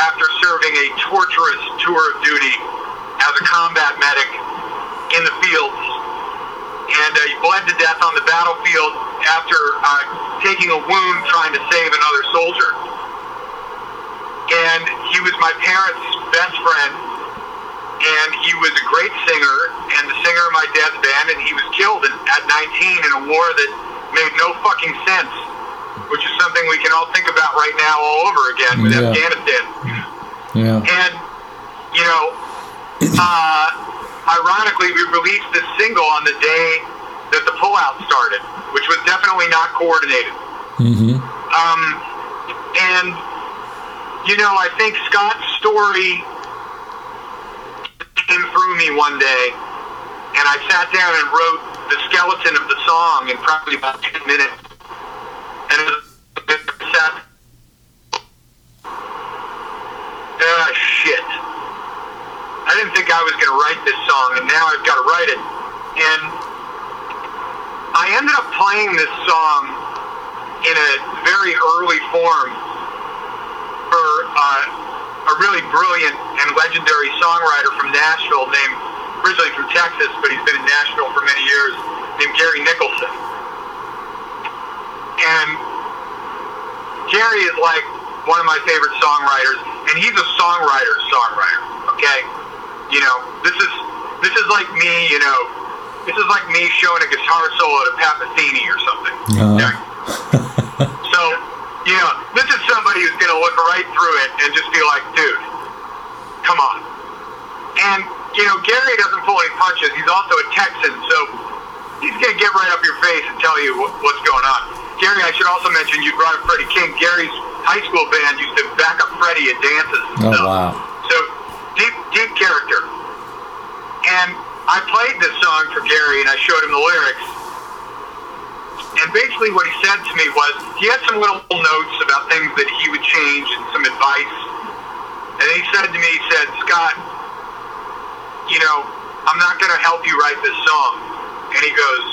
after serving a torturous tour of duty as a combat medic in the fields. And uh, he bled to death on the battlefield after uh, taking a wound trying to save another soldier. And he was my parents' best friend, and he was a great singer and the singer of my dad's band, and he was killed in, at 19 in a war that made no fucking sense, which is something we can all think about right now all over again with Yeah. Afghanistan. Yeah. And, you know, uh, ironically, we released this single on the day that the pullout started, which was definitely not coordinated. Mm-hmm. Um, and, you know, I think Scott's story came through me one day, and I sat down and wrote the skeleton of the song in probably about 10 minutes. And it was sat. Ah, shit. I didn't think I was going to write this song, and now I've got to write it. And I ended up playing this song in a very early form for uh, a really brilliant and legendary songwriter from Nashville named, originally from Texas, but he's been in Nashville for many years, named Gary Nicholson. And Gary is like one of my favorite songwriters, and he's a songwriter's songwriter. Okay, you know, this is this is like me. You know, this is like me showing a guitar solo to Pat Metheny or something. Uh-huh. Okay? you know, this is somebody who's going to look right through it and just be like, dude, come on. And, you know, Gary doesn't pull any punches. He's also a Texan, so he's going to get right up your face and tell you what, what's going on. Gary, I should also mention you brought up Freddie King. Gary's high school band used to back up Freddie at dances. Oh, stuff. wow. So deep, deep character. And I played this song for Gary, and I showed him the lyrics. And basically, what he said to me was he had some little notes about things that he would change and some advice. And he said to me, he said, Scott, you know, I'm not going to help you write this song. And he goes,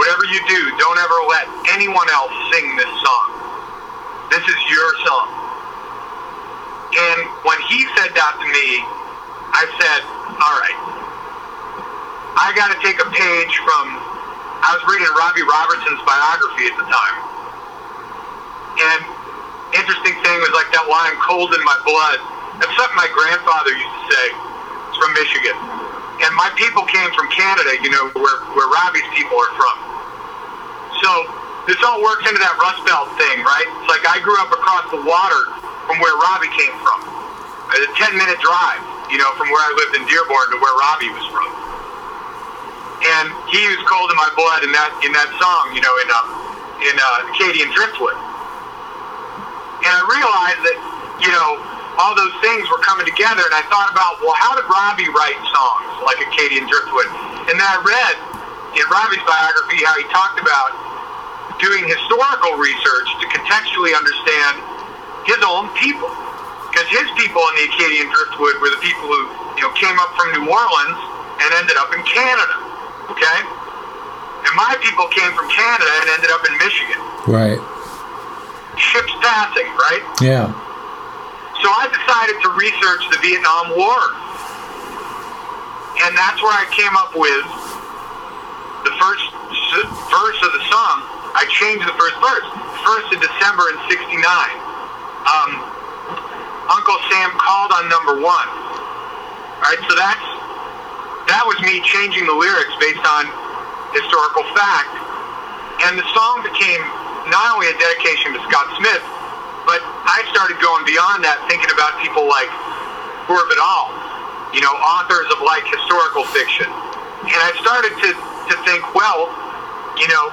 whatever you do, don't ever let anyone else sing this song. This is your song. And when he said that to me, I said, all right, I got to take a page from, I was reading Robbie Robertson's biography at the time. And interesting thing was like that line, cold in my blood. That's something my grandfather used to say. It's from Michigan. And my people came from Canada, you know, where, where Robbie's people are from. So this all works into that Rust Belt thing, right? It's like I grew up across the water from where Robbie came from. It's a 10 minute drive, you know, from where I lived in Dearborn to where Robbie was from. And he used cold in my blood in that in that song, you know, in uh, in uh, Acadian Driftwood. And I realized that, you know, all those things were coming together, and I thought about, well, how did Robbie write songs like Acadian Driftwood? And then I read in Robbie's biography how he talked about doing historical research to contextually understand his own people. Because his people in the Acadian Driftwood were the people who, you know, came up from New Orleans and ended up in Canada. Okay? And my people came from Canada and ended up in Michigan. Right. Ships passing, right? Yeah. So I decided to research the Vietnam War. And that's where I came up with the first verse of the song. I changed the first verse. First of December in 69. Um, Uncle Sam called on number one. Alright, so that's, that was me changing the lyrics based on historical fact. And the song became not only a dedication to Scott Smith, but I started going beyond that, thinking about people like Gore Vidal, you know, authors of like historical fiction. And I started to, to think, well, you know,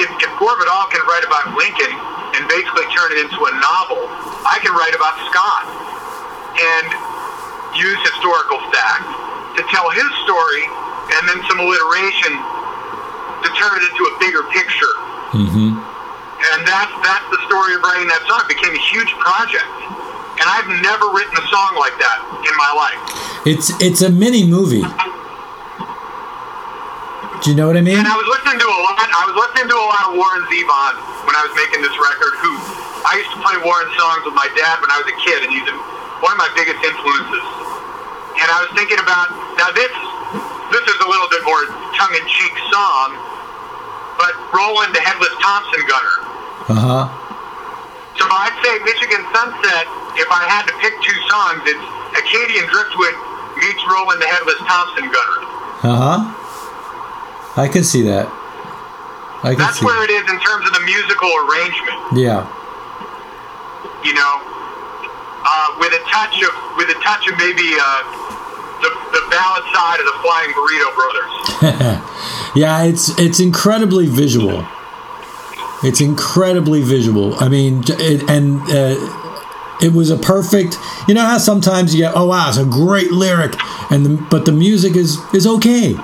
if, if Gore Vidal can write about Lincoln and basically turn it into a novel, I can write about Scott and use historical fact to tell his story and then some alliteration to turn it into a bigger picture. Mm-hmm. And that's that's the story of writing that song. It became a huge project. And I've never written a song like that in my life. It's it's a mini movie. Do you know what I mean? And I was listening to a lot I was listening to a lot of Warren Zevon when I was making this record, who I used to play Warren songs with my dad when I was a kid and he's one of my biggest influences. And I was thinking about now this this is a little bit more tongue in cheek song, but Roland the Headless Thompson Gunner. Uh huh. So I'd say Michigan Sunset, if I had to pick two songs, it's Acadian Driftwood meets Roland the Headless Thompson Gunner. Uh huh. I can see that. I can That's see. where it is in terms of the musical arrangement, Yeah. you know, uh, with a touch of with a touch of maybe uh, the the ballad side of the Flying Burrito Brothers. yeah, it's it's incredibly visual. It's incredibly visual. I mean, it, and uh, it was a perfect. You know how sometimes you get, oh wow, it's a great lyric, and the, but the music is is okay,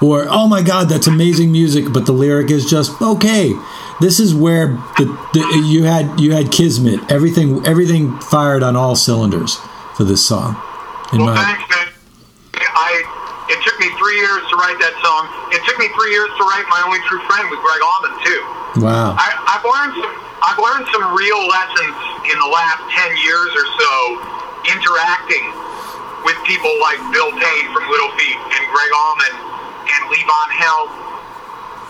or oh my god, that's amazing music, but the lyric is just okay. This is where the, the you had you had kismet. Everything everything fired on all cylinders for this song. Well, my thanks, man. I it took me three years to write that song. It took me three years to write My Only True Friend with Gregg Allman too. wow. I, I've learned some. I've learned some real lessons in the last ten years or so, interacting with people like Bill Payne from Little Feat and Gregg Allman and Levon Helm.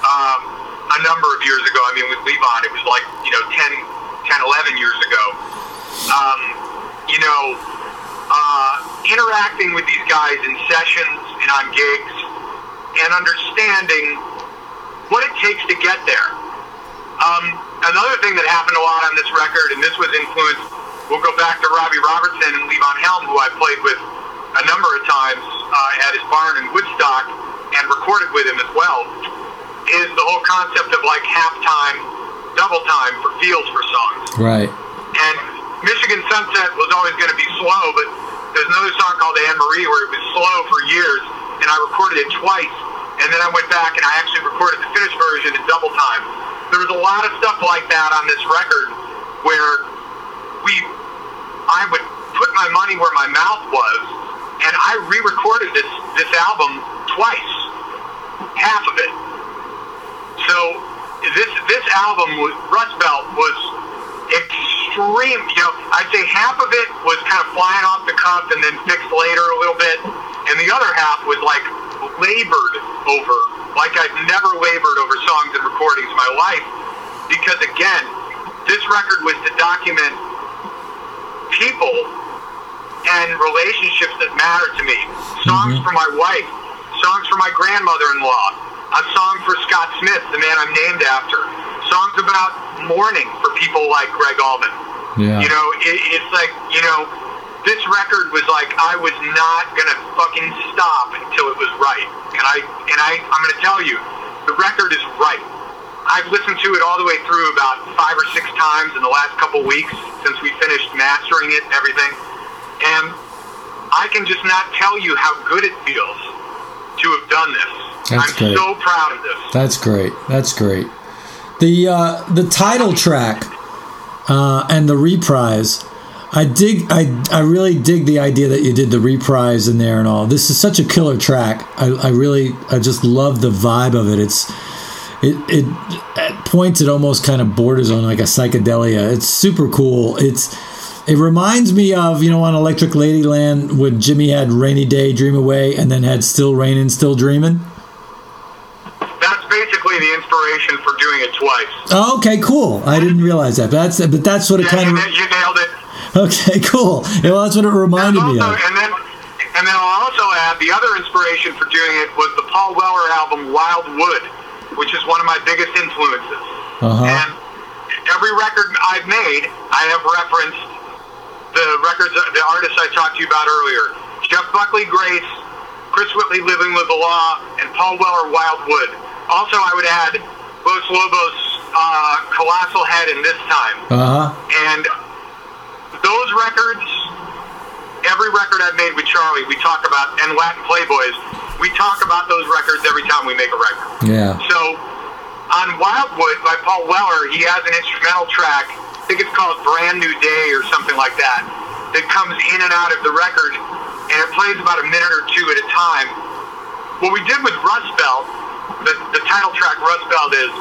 Um, a number of years ago. I mean, with Levon, it was like you know 10, 10 11 years ago. Um, you know, uh, interacting with these guys in sessions and on gigs, and understanding what it takes to get there. Um, another thing that happened a lot on this record, and this was influenced, we'll go back to Robbie Robertson and Levon Helm, who I played with a number of times uh, at his barn in Woodstock and recorded with him as well, is the whole concept of like halftime, double time for feels for songs. Right. And Michigan Sunset was always going to be slow, but there's another song called Anne Marie where it was slow for years, and I recorded it twice, and then I went back and I actually recorded the finished version in double time. There was a lot of stuff like that on this record where we, I would put my money where my mouth was, and I re-recorded this this album twice, half of it. So this this album, was- Rust Belt, was extreme. You know, I'd say half of it was kind of flying off the cuff and then fixed later a little bit, and the other half was like labored over, like I've never labored over songs and recordings in my life. Because again, this record was to document people and relationships that matter to me. Songs mm-hmm. for my wife, songs for my grandmother-in-law, a song for Scott Smith, the man I'm named after. Songs about mourning for people like Gregg Allman. Yeah. You know, it, it's like you know, this record was like I was not gonna fucking stop until it was right. And I and I I'm gonna tell you, the record is right. I've listened to it all the way through about five or six times in the last couple weeks since we finished mastering it and everything. And I can just not tell you how good it feels to have done this. That's I'm great. so proud of this. That's great. That's great. The uh, the title track uh, and the reprise. I dig. I I really dig the idea that you did the reprise in there and all. This is such a killer track. I, I really I just love the vibe of it. It's it it at points it almost kind of borders on like a psychedelia. It's super cool. It's it reminds me of you know on Electric Ladyland when Jimi had Rainy Day Dream Away and then had Still Raining Still Dreaming. That's basically the inspiration for doing it twice. Oh, okay, cool. I didn't realize that. But that's but that's what it Yeah, kind of. you nailed it. Okay, cool. Well, that's what it reminded also, me of. And then, and then I'll also add the other inspiration for doing it was the Paul Weller album Wild Wood, which is one of my biggest influences. Uh-huh. And every record I've made, I have referenced the records, the artists I talked to you about earlier: Jeff Buckley, Grace, Chris Whitley, Living with the Law, and Paul Weller, Wildwood. Also, I would add Los Lobos, uh, Colossal Head, and This Time. Uh huh. And those records, every record I've made with Charlie, we talk about, and Latin Playboys, we talk about those records every time we make a record. Yeah. So on Wildwood by Paul Weller, he has an instrumental track, think it's called Brand New Day or something like that, that comes in and out of the record, and it plays about a minute or two at a time. What we did with Rust Belt, the, the title track Rust Belt is,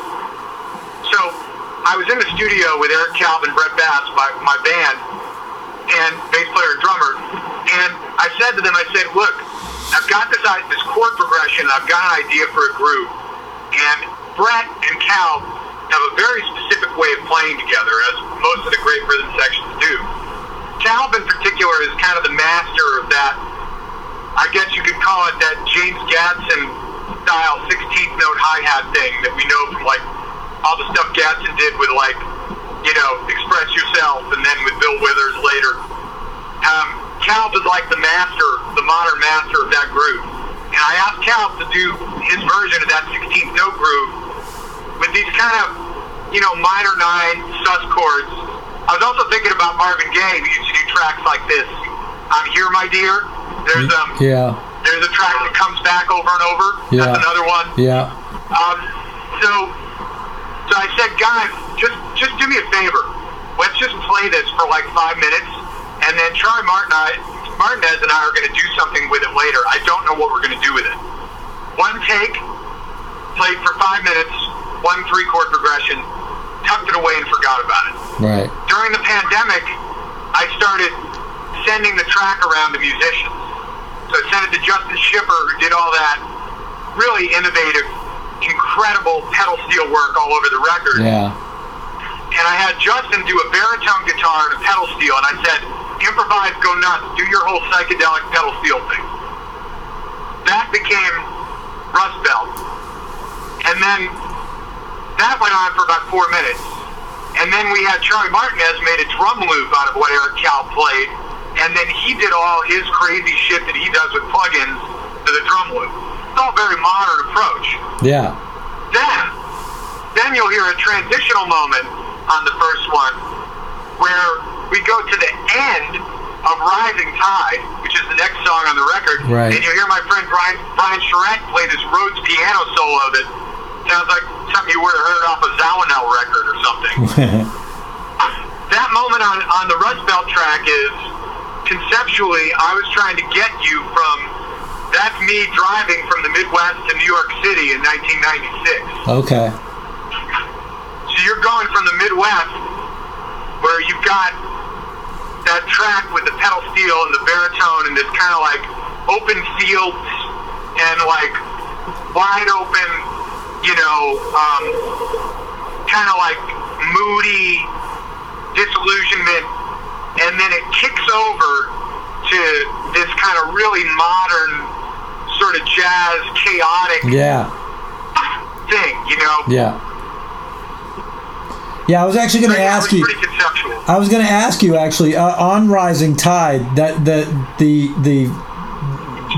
so I was in the studio with Eric Calvin, Brett Bass, my, my band, and bass player and drummer, and I said to them, I said, look, I've got this, this chord progression, I've got an idea for a groove, and Brett and Kalb have a very specific way of playing together, as most of the great rhythm sections do. Kalb, in particular, is kind of the master of that. I guess you could call it that James Gadson style 16th note hi hat thing that we know from like all the stuff Gadson did with like, you know, Express Yourself, and then with Bill Withers later. Um, Kalb is like the master, the modern master of that groove. And I asked Kalb to do his version of that 16th note groove with these kind of, you know, minor nine sus chords. I was also thinking about Marvin Gaye, who used to do tracks like this. I'm here, my dear. There's um, Yeah. there's a track that comes back over and over. Yeah. That's another one. Yeah. Um, so, so I said, guys, just just do me a favor. Let's just play this for like five minutes, and then Charlie Martin, I, Martinez and I are going to do something with it later. I don't know what we're going to do with it. One take, played for five minutes, one three chord progression, tucked it away and forgot about it Right. during the pandemic, I started sending the track around to musicians. So I sent it to Justin Schipper, who did all that really innovative, incredible pedal steel work all over the record. Yeah. And I had Justin do a baritone guitar and a pedal steel, and I said, improvise, go nuts, do your whole psychedelic pedal steel thing. That became Rust Belt. And then that went on for about four minutes. And then we had Charlie Martinez made a drum loop out of what Eric Kalb played, and then he did all his crazy shit that he does with plugins to the drum loop. It's all very modern approach. Yeah. Then, then you'll hear a transitional moment on the first one where we go to the end of Rising Tide, which is the next song on the record, Right. and you'll hear my friend Brian Brian Charette play this Rhodes piano solo that sounds like something you would have heard off a Zawinul record or something. that moment on, on the Rust Belt track is conceptually, I was trying to get you from that's me driving from the Midwest to New York City in 1996. okay. So you're going from the Midwest where you've got that track with the pedal steel and the baritone and this kind of like open fields and like wide open, you know, um, kind of like moody disillusionment, and then it kicks over to this kind of really modern, sort of jazz, chaotic Yeah. thing, you know. Yeah. Yeah, I was actually going to ask you. I was going to ask you actually uh, on Rising Tide that the the the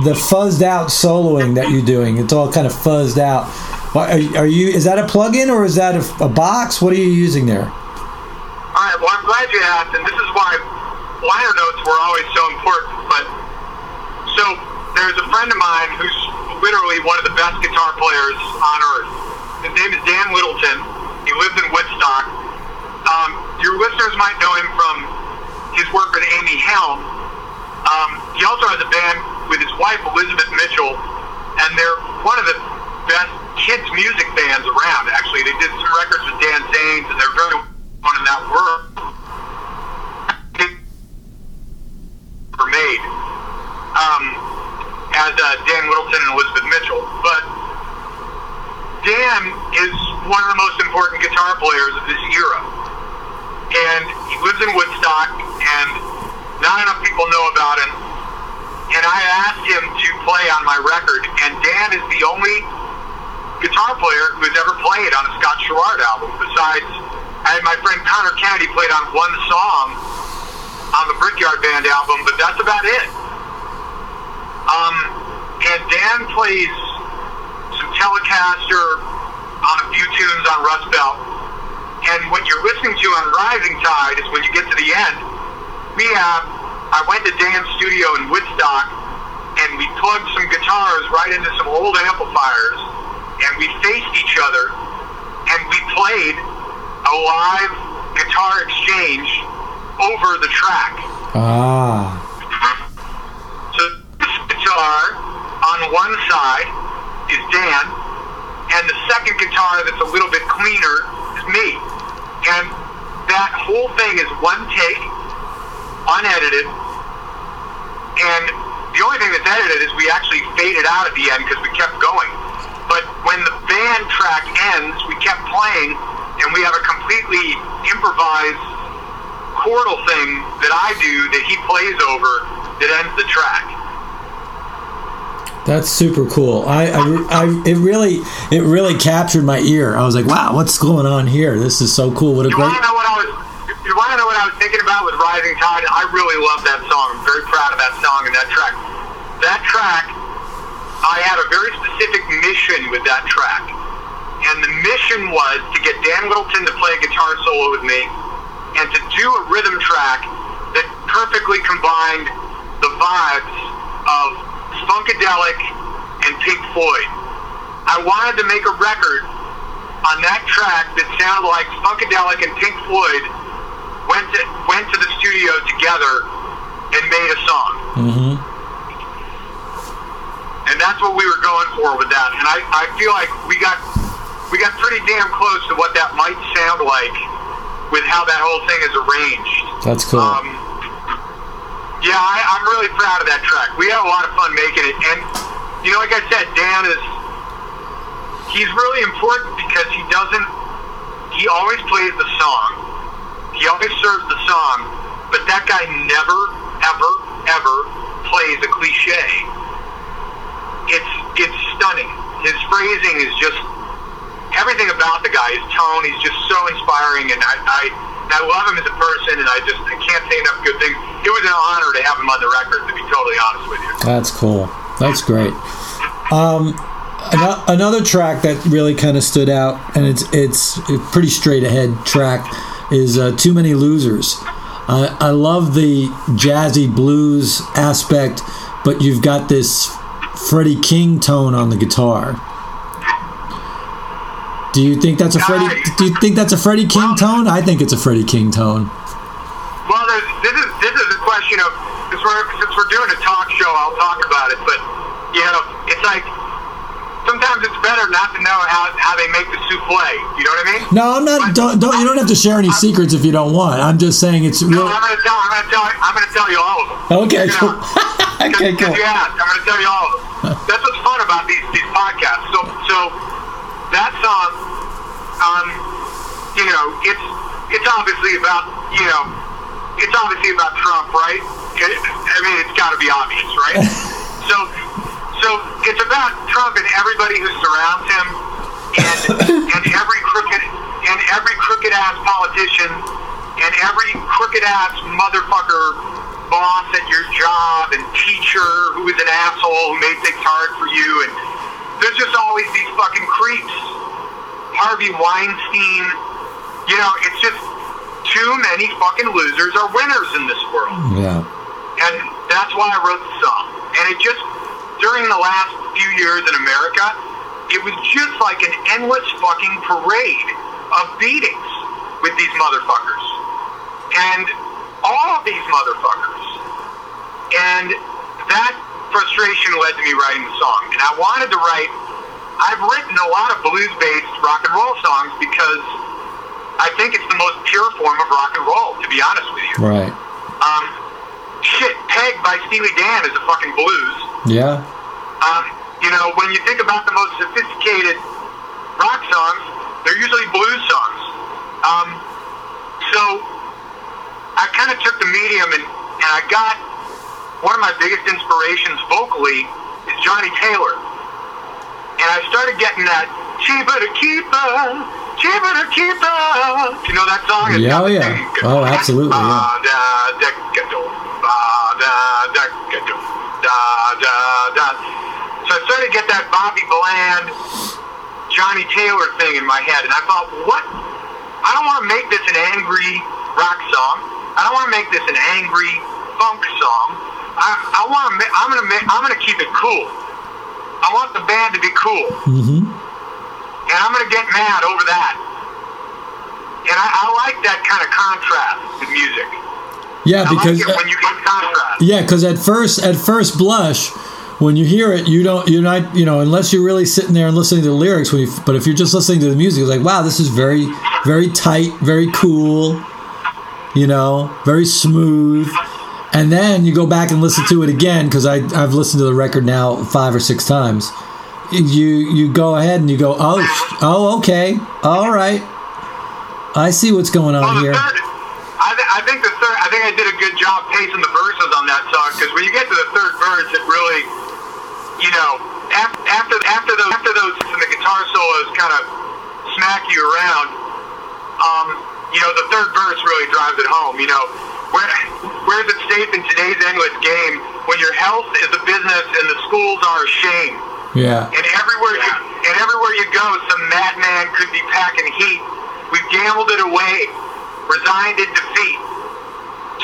the fuzzed out soloing that you're doing. It's all kind of fuzzed out. Are, are you? Is that a plug-in or is that a, a box? What are you using there? All right. Well, I'm glad you asked, and this is why liner notes were always so important. But so there's a friend of mine who's literally one of the best guitar players on earth. His name is Dan Littleton. He lives in Woodstock. Um, your listeners might know him from his work with Amy Helm. Um, he also has a band with his wife Elizabeth Mitchell, and they're one of the best kids music bands around. Actually, they did some records with Dan Zanes, and they're very known in that world. Were made um, as uh, Dan Littleton and Elizabeth Mitchell, but Dan is one of the most important guitar players of this era, and he lives in Woodstock, and not enough people know about him. And I asked him to play on my record, and Dan is the only guitar player who's ever played on a Scott Sharrard album. Besides, I had my friend Connor Kennedy played on one song on the Brickyard Band album, but that's about it. Um, and Dan plays some Telecaster on a few tunes on Rust Belt. And what you're listening to on Rising Tide is when you get to the end, we have, I went to Dan's studio in Woodstock and we plugged some guitars right into some old amplifiers and we faced each other and we played a live guitar exchange over the track. Ah. So this guitar on one side is Dan, and the second guitar that's a little bit cleaner is me. And that whole thing is one take, unedited, and the only thing that's edited is we actually faded out at the end because we kept going. When the band track ends, we kept playing, and we have a completely improvised chordal thing that I do that he plays over that ends the track. That's super cool. I, I, I, it really, it really captured my ear. I was like, wow, what's going on here? This is so cool. What a You great. want to know what I was? You want to know what I was thinking about with Rising Tide? I really love that song. I'm very proud of that song and that track. That track, I had a very specific mission with that track, and the mission was to get Dan Littleton to play a guitar solo with me, and to do a rhythm track that perfectly combined the vibes of Funkadelic and Pink Floyd. I wanted to make a record on that track that sounded like Funkadelic and Pink Floyd went to went to the studio together and made a song. hmm And that's what we were going for with that. And I, I feel like we got we got pretty damn close to what that might sound like with how that whole thing is arranged. That's cool. Um, yeah, I, I'm really proud of that track. We had a lot of fun making it, and you know, like I said, Dan is he's really important because he doesn't. He always plays the song. He always serves the song, but that guy never, ever, ever plays a cliche. It's it's stunning. His phrasing is just everything about the guy, his tone, he's just so inspiring, and I, I, I love him as a person, and I just I can't say enough good things. It was an honor to have him on the record, to be totally honest with you. That's cool. That's great. Um, another track that really kind of stood out, and it's it's a pretty straight ahead track, is uh, "Too Many Losers." I I love the jazzy blues aspect, but you've got this Freddie King tone on the guitar. Do you think that's a Freddie? Do you think that's a Freddie King tone? I think it's a Freddie King tone. Well, this is this is a question of since we're since we're doing a talk show, I'll talk about it. But you know, it's like sometimes it's better not to know how how they make the souffle. You know what I mean? No, I'm not. Don't, don't you don't have to share any secrets if you don't want. I'm just saying it's No, real. I'm gonna tell. I'm gonna tell. I'm gonna tell you all of them. Okay, You cool. know, okay, Because cool. you asked, I'm gonna tell you all of them. That's what's fun about these these podcasts. So so that song, um, you know, it's it's obviously about you know, it's obviously about Trump, right? It, I mean, it's got to be obvious, right? so so it's about Trump and everybody who surrounds him, and and every crooked and every crooked ass politician and every crooked ass motherfucker boss at your job and teacher who is an asshole who made things hard for you and there's just always these fucking creeps. Harvey Weinstein, you know, it's just too many fucking losers are winners in this world. Yeah. And that's why I wrote the song. And it just, during the last few years in America, it was just like an endless fucking parade of beatings with these motherfuckers. And all of these motherfuckers. And that frustration led to me writing the song. And I wanted to write, I've written a lot of blues based rock and roll songs because I think it's the most pure form of rock and roll, to be honest with you. Right. Um, shit, Peg by Steely Dan is a fucking blues. Yeah. Um, you know, when you think about the most sophisticated rock songs, they're usually blues songs. Um, so I kind of took the medium and, and I got one of my biggest inspirations vocally is Johnnie Taylor. And I started getting that cheaper to keeper, cheaper to keeper. Do you know that song? It's Yeah, oh, yeah. thing. Oh, absolutely, yeah. So I started to get that Bobby Bland, Johnnie Taylor thing in my head, and I thought, what? I don't want to make this an angry rock song. I don't want to make this an angry funk song. I, I want to. I'm gonna. Ma- I'm gonna keep it cool. I want the band to be cool, Mm-hmm. And I'm gonna get mad over that. And I, I like that kind of contrast in music. Yeah, I because like it when you get contrast. yeah, because at first at first blush, when you hear it, you don't you're not you know unless you're really sitting there and listening to the lyrics. When you, but if you're just listening to the music, it's like wow, this is very very tight, very cool, you know, very smooth. And then you go back and listen to it again because I I've listened to the record now five or six times. You you go ahead and you go oh oh okay all right, I see what's going on the here. third, I, th- I think the third, I think I did a good job pacing the verses on that song because when you get to the third verse, it really, you know, after after after those after those and the guitar solos kind of smack you around, um, you know, the third verse really drives it home. You know, where where is it safe in today's endless game when your health is a business and the schools are a shame? Yeah. And everywhere you and everywhere you go, some madman could be packing heat. We've gambled it away, resigned in defeat.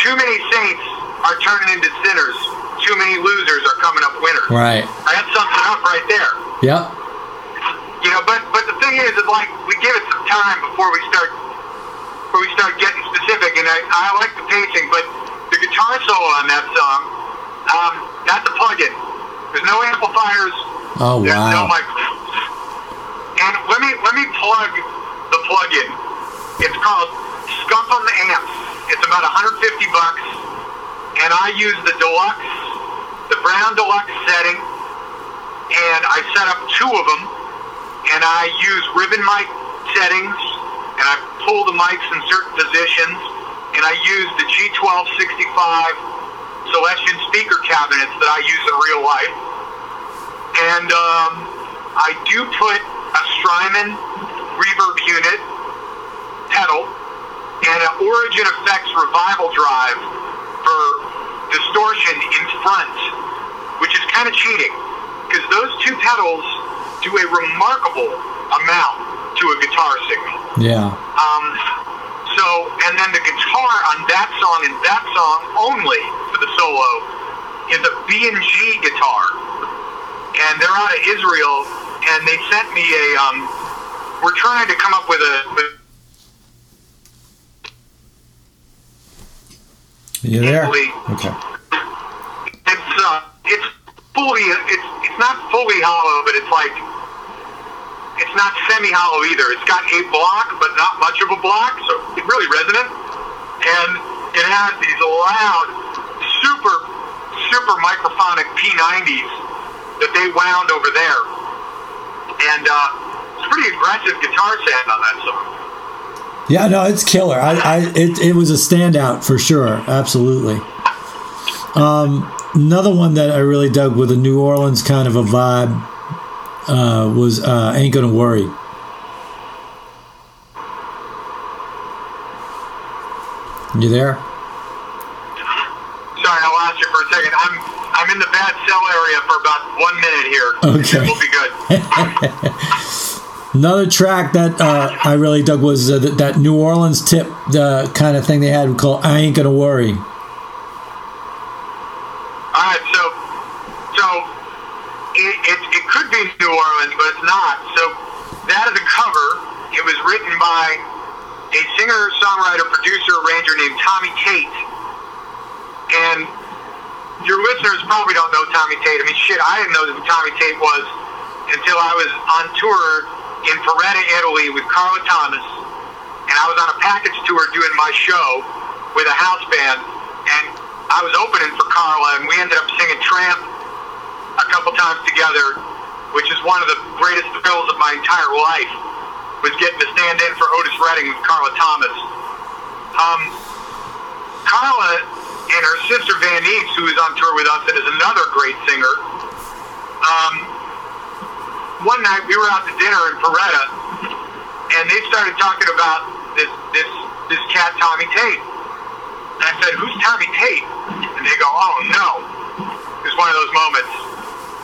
Too many saints are turning into sinners. Too many losers are coming up winners. Right. I had something up right there. Yep. You know, but but the thing is, is like we give it some time before we start before we start getting specific. And I, I like the pacing, but the guitar solo on that song, um, that's a plug-in. There's no amplifiers. Oh There's no wow. And let me let me plug the plug-in. It's called Scuffham Amps. It's about 150 bucks, and I use the deluxe, the brown deluxe setting, and I set up two of them, and I use ribbon mic settings, and I pull the mics in certain positions, and I use the G1265 Celestion speaker cabinets that I use in real life and um, I do put a Strymon reverb unit, pedal, and an Origin Effects Revival drive for distortion in front, which is kind of cheating because those two pedals do a remarkable amount to a guitar signal. Yeah. Um, so, and then the guitar on that song and that song only for the solo is a B&G guitar. And they're out of Israel, and they sent me a, um, we're trying to come up with a, with You there? Italy. Okay. it's, uh, it's fully, it's, it's not fully hollow, but it's like, it's not semi-hollow either. It's got a block, but not much of a block, so it's really resonant. And it has these loud, super, super microphonic P90s that they wound over there. And uh, it's pretty aggressive guitar sound on that song. Yeah, no, it's killer. I, I it, it was a standout for sure. Absolutely. Um, another one that I really dug with a New Orleans kind of a vibe uh, was uh, "Ain't Gonna Worry." You there? Sorry, I lost you for a second. I'm I'm in the bad cell area for about one minute here. Okay. We'll be good. Another track that uh, I really dug was uh, that, that New Orleans tip uh, kind of thing they had called "I Ain't Gonna Worry." All right, so so it, it, it could be New Orleans, but it's not. So that is a cover. It was written by a singer, songwriter, producer, arranger named Tommy Tate. And your listeners probably don't know Tommy Tate. I mean, shit, I didn't know who Tommy Tate was until I was on tour in Porretta, Italy with Carla Thomas. And I was on a package tour doing my show with a house band. And I was opening for Carla, and we ended up singing Tramp a couple times together, which is one of the greatest thrills of my entire life, was getting to stand in for Otis Redding with Carla Thomas. Um, Carla and her sister Vaneese, who is on tour with us and is another great singer, um, one night we were out to dinner in Porretta, and they started talking about this this this cat Tommy Tate. And I said, "Who's Tommy Tate?" And they go, "Oh no." It was one of those moments.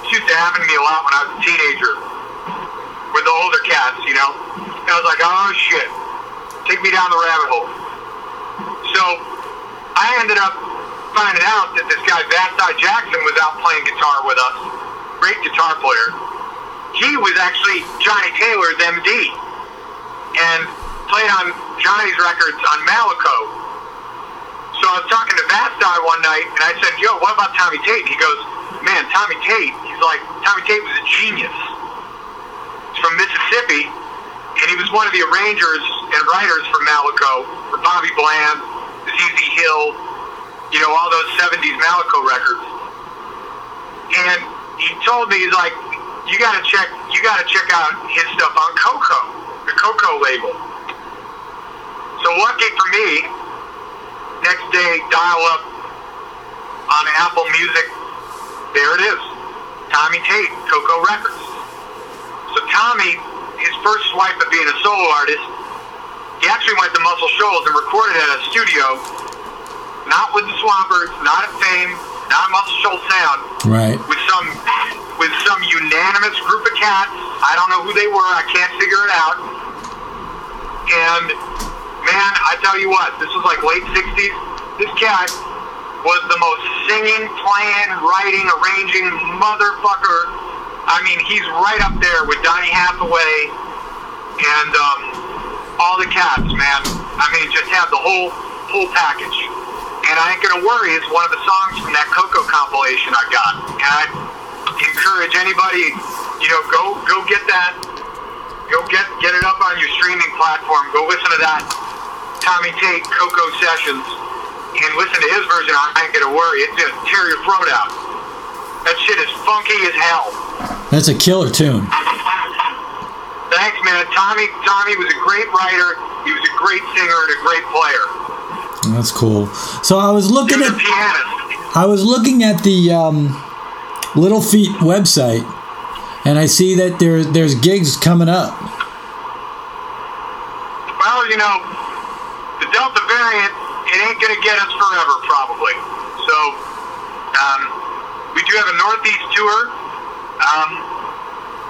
This used to happen to me a lot when I was a teenager with the older cats, you know. And I was like, "Oh shit, take me down the rabbit hole." So I ended up finding out that this guy Vasti Jackson was out playing guitar with us. Great guitar player. He was actually Johnnie Taylor's MD and played on Johnnie's records on Malaco. So I was talking to Vasti one night, and I said, "Yo, what about Tommy Tate?" He goes, "Man, Tommy Tate. He's like Tommy Tate was a genius. He's from Mississippi, and he was one of the arrangers and writers for Malaco, for Bobby Bland, ZZ Hill, you know, all those '70s Malaco records." And he told me, he's like, "You got to check. You got to check out his stuff on Coco, the Coco label." So lucky for me, next day dial up on Apple Music. There it is, Tommy Tate, Coco Records. So Tommy, his first swipe at being a solo artist, he actually went to Muscle Shoals and recorded at a studio, not with the Swampers, not at Fame, not Muscle Shoals Sound, Right. with some with some unanimous group of cats. I don't know who they were. I can't figure it out. And man, I tell you what, this was like late '60s. This cat was the most singing, playing, writing, arranging motherfucker. I mean, he's right up there with Donny Hathaway and um, all the cats, man. I mean, just have the whole whole package. And I ain't gonna worry is one of the songs from that Coco compilation I got. And I encourage anybody, you know, go go get that, go get get it up on your streaming platform. Go listen to that Tommy Tate Coco sessions, and listen to his version. of I ain't gonna worry. It's gonna tear your throat out. That shit is funky as hell. That's a killer tune. Thanks, man. Tommy Tommy was a great writer. He was a great singer and a great player. That's cool. So I was looking at. I was looking at the um, Little Feat website, and I see that there there's gigs coming up. well, you know, the Delta variant, it ain't going to get us forever, probably. So, um, we do have a Northeast tour. Um,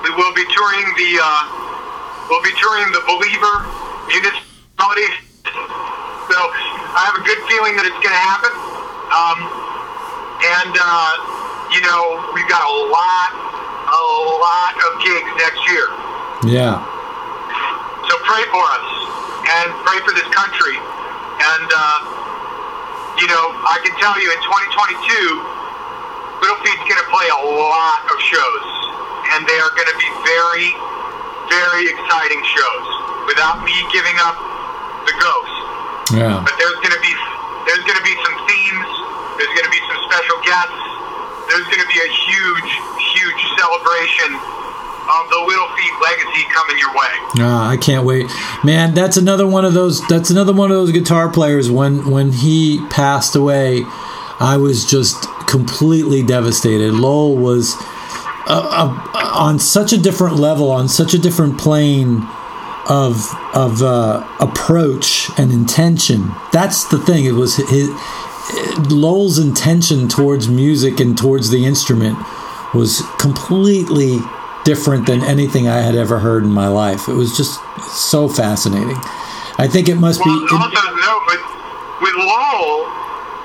we will be touring the, uh, we'll be touring the Believer municipalities. So, I have a good feeling that it's going to happen. Um, and, uh, you know, we've got a lot, a lot of gigs next year. Yeah. So pray for us and pray for this country. And, uh, you know, I can tell you in 2022, Little Feat's going to play a lot of shows. And they are going to be very, very exciting shows without me giving up the ghost. Yeah. But there's going to be there's going to be some themes. There's going to be some special guests. There's going to be a huge, huge celebration of the Little Feat legacy coming your way. Ah, I can't wait, man. That's another one of those. That's another one of those guitar players. When when he passed away, I was just completely devastated. Lowell was uh, uh, on such a different level, on such a different plane of of uh, approach and intention. That's the thing. It was his Lowell's intention towards music and towards the instrument was completely different than anything I had ever heard in my life. It was just so fascinating. I think it must Well, be. also, no, but with Lowell,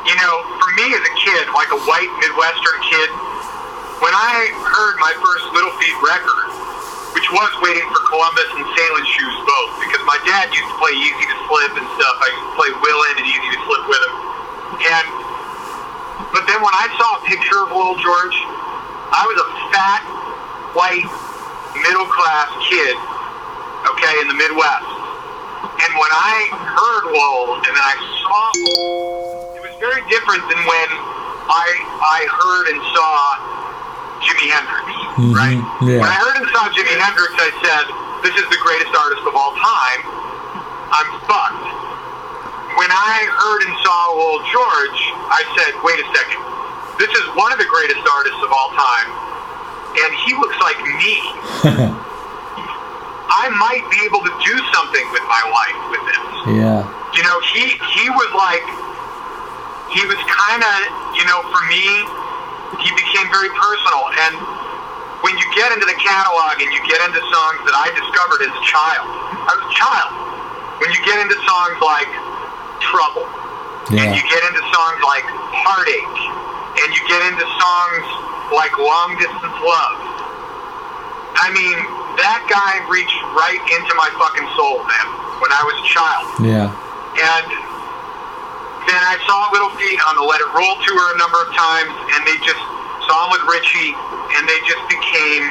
you know, for me as a kid, like a white Midwestern kid, when I heard my first Little Feat record, which was waiting for Columbus and Sailing Shoes both, because my dad used to play Easy to Slip and stuff. I used to play Willin and Easy to Slip with him. And, but then when I saw a picture of Lowell George, I was a fat, white, middle class kid, okay, in the Midwest. And when I heard Lowell and then I saw Lowell, it was very different than when I I heard and saw Jimi Hendrix, mm-hmm. right? yeah. When I heard and saw Jimi Hendrix, I said, "This is the greatest artist of all time." I'm fucked. When I heard and saw Lowell George, I said, "Wait a second. This is one of the greatest artists of all time, and he looks like me." I might be able to do something with my life with this. yeah. You know, he he was like he was kind of, you know, for me, he became very personal. And when you get into the catalog and you get into songs that I discovered as a child, I was a child. When you get into songs like Trouble, and Yeah. you get into songs like Heartache, and you get into songs like Long Distance Love. I mean, that guy reached right into my fucking soul, man, when I was a child. Yeah. And I saw Little Feat on the Let It Roll tour a number of times, and they just saw him with Richie, and they just became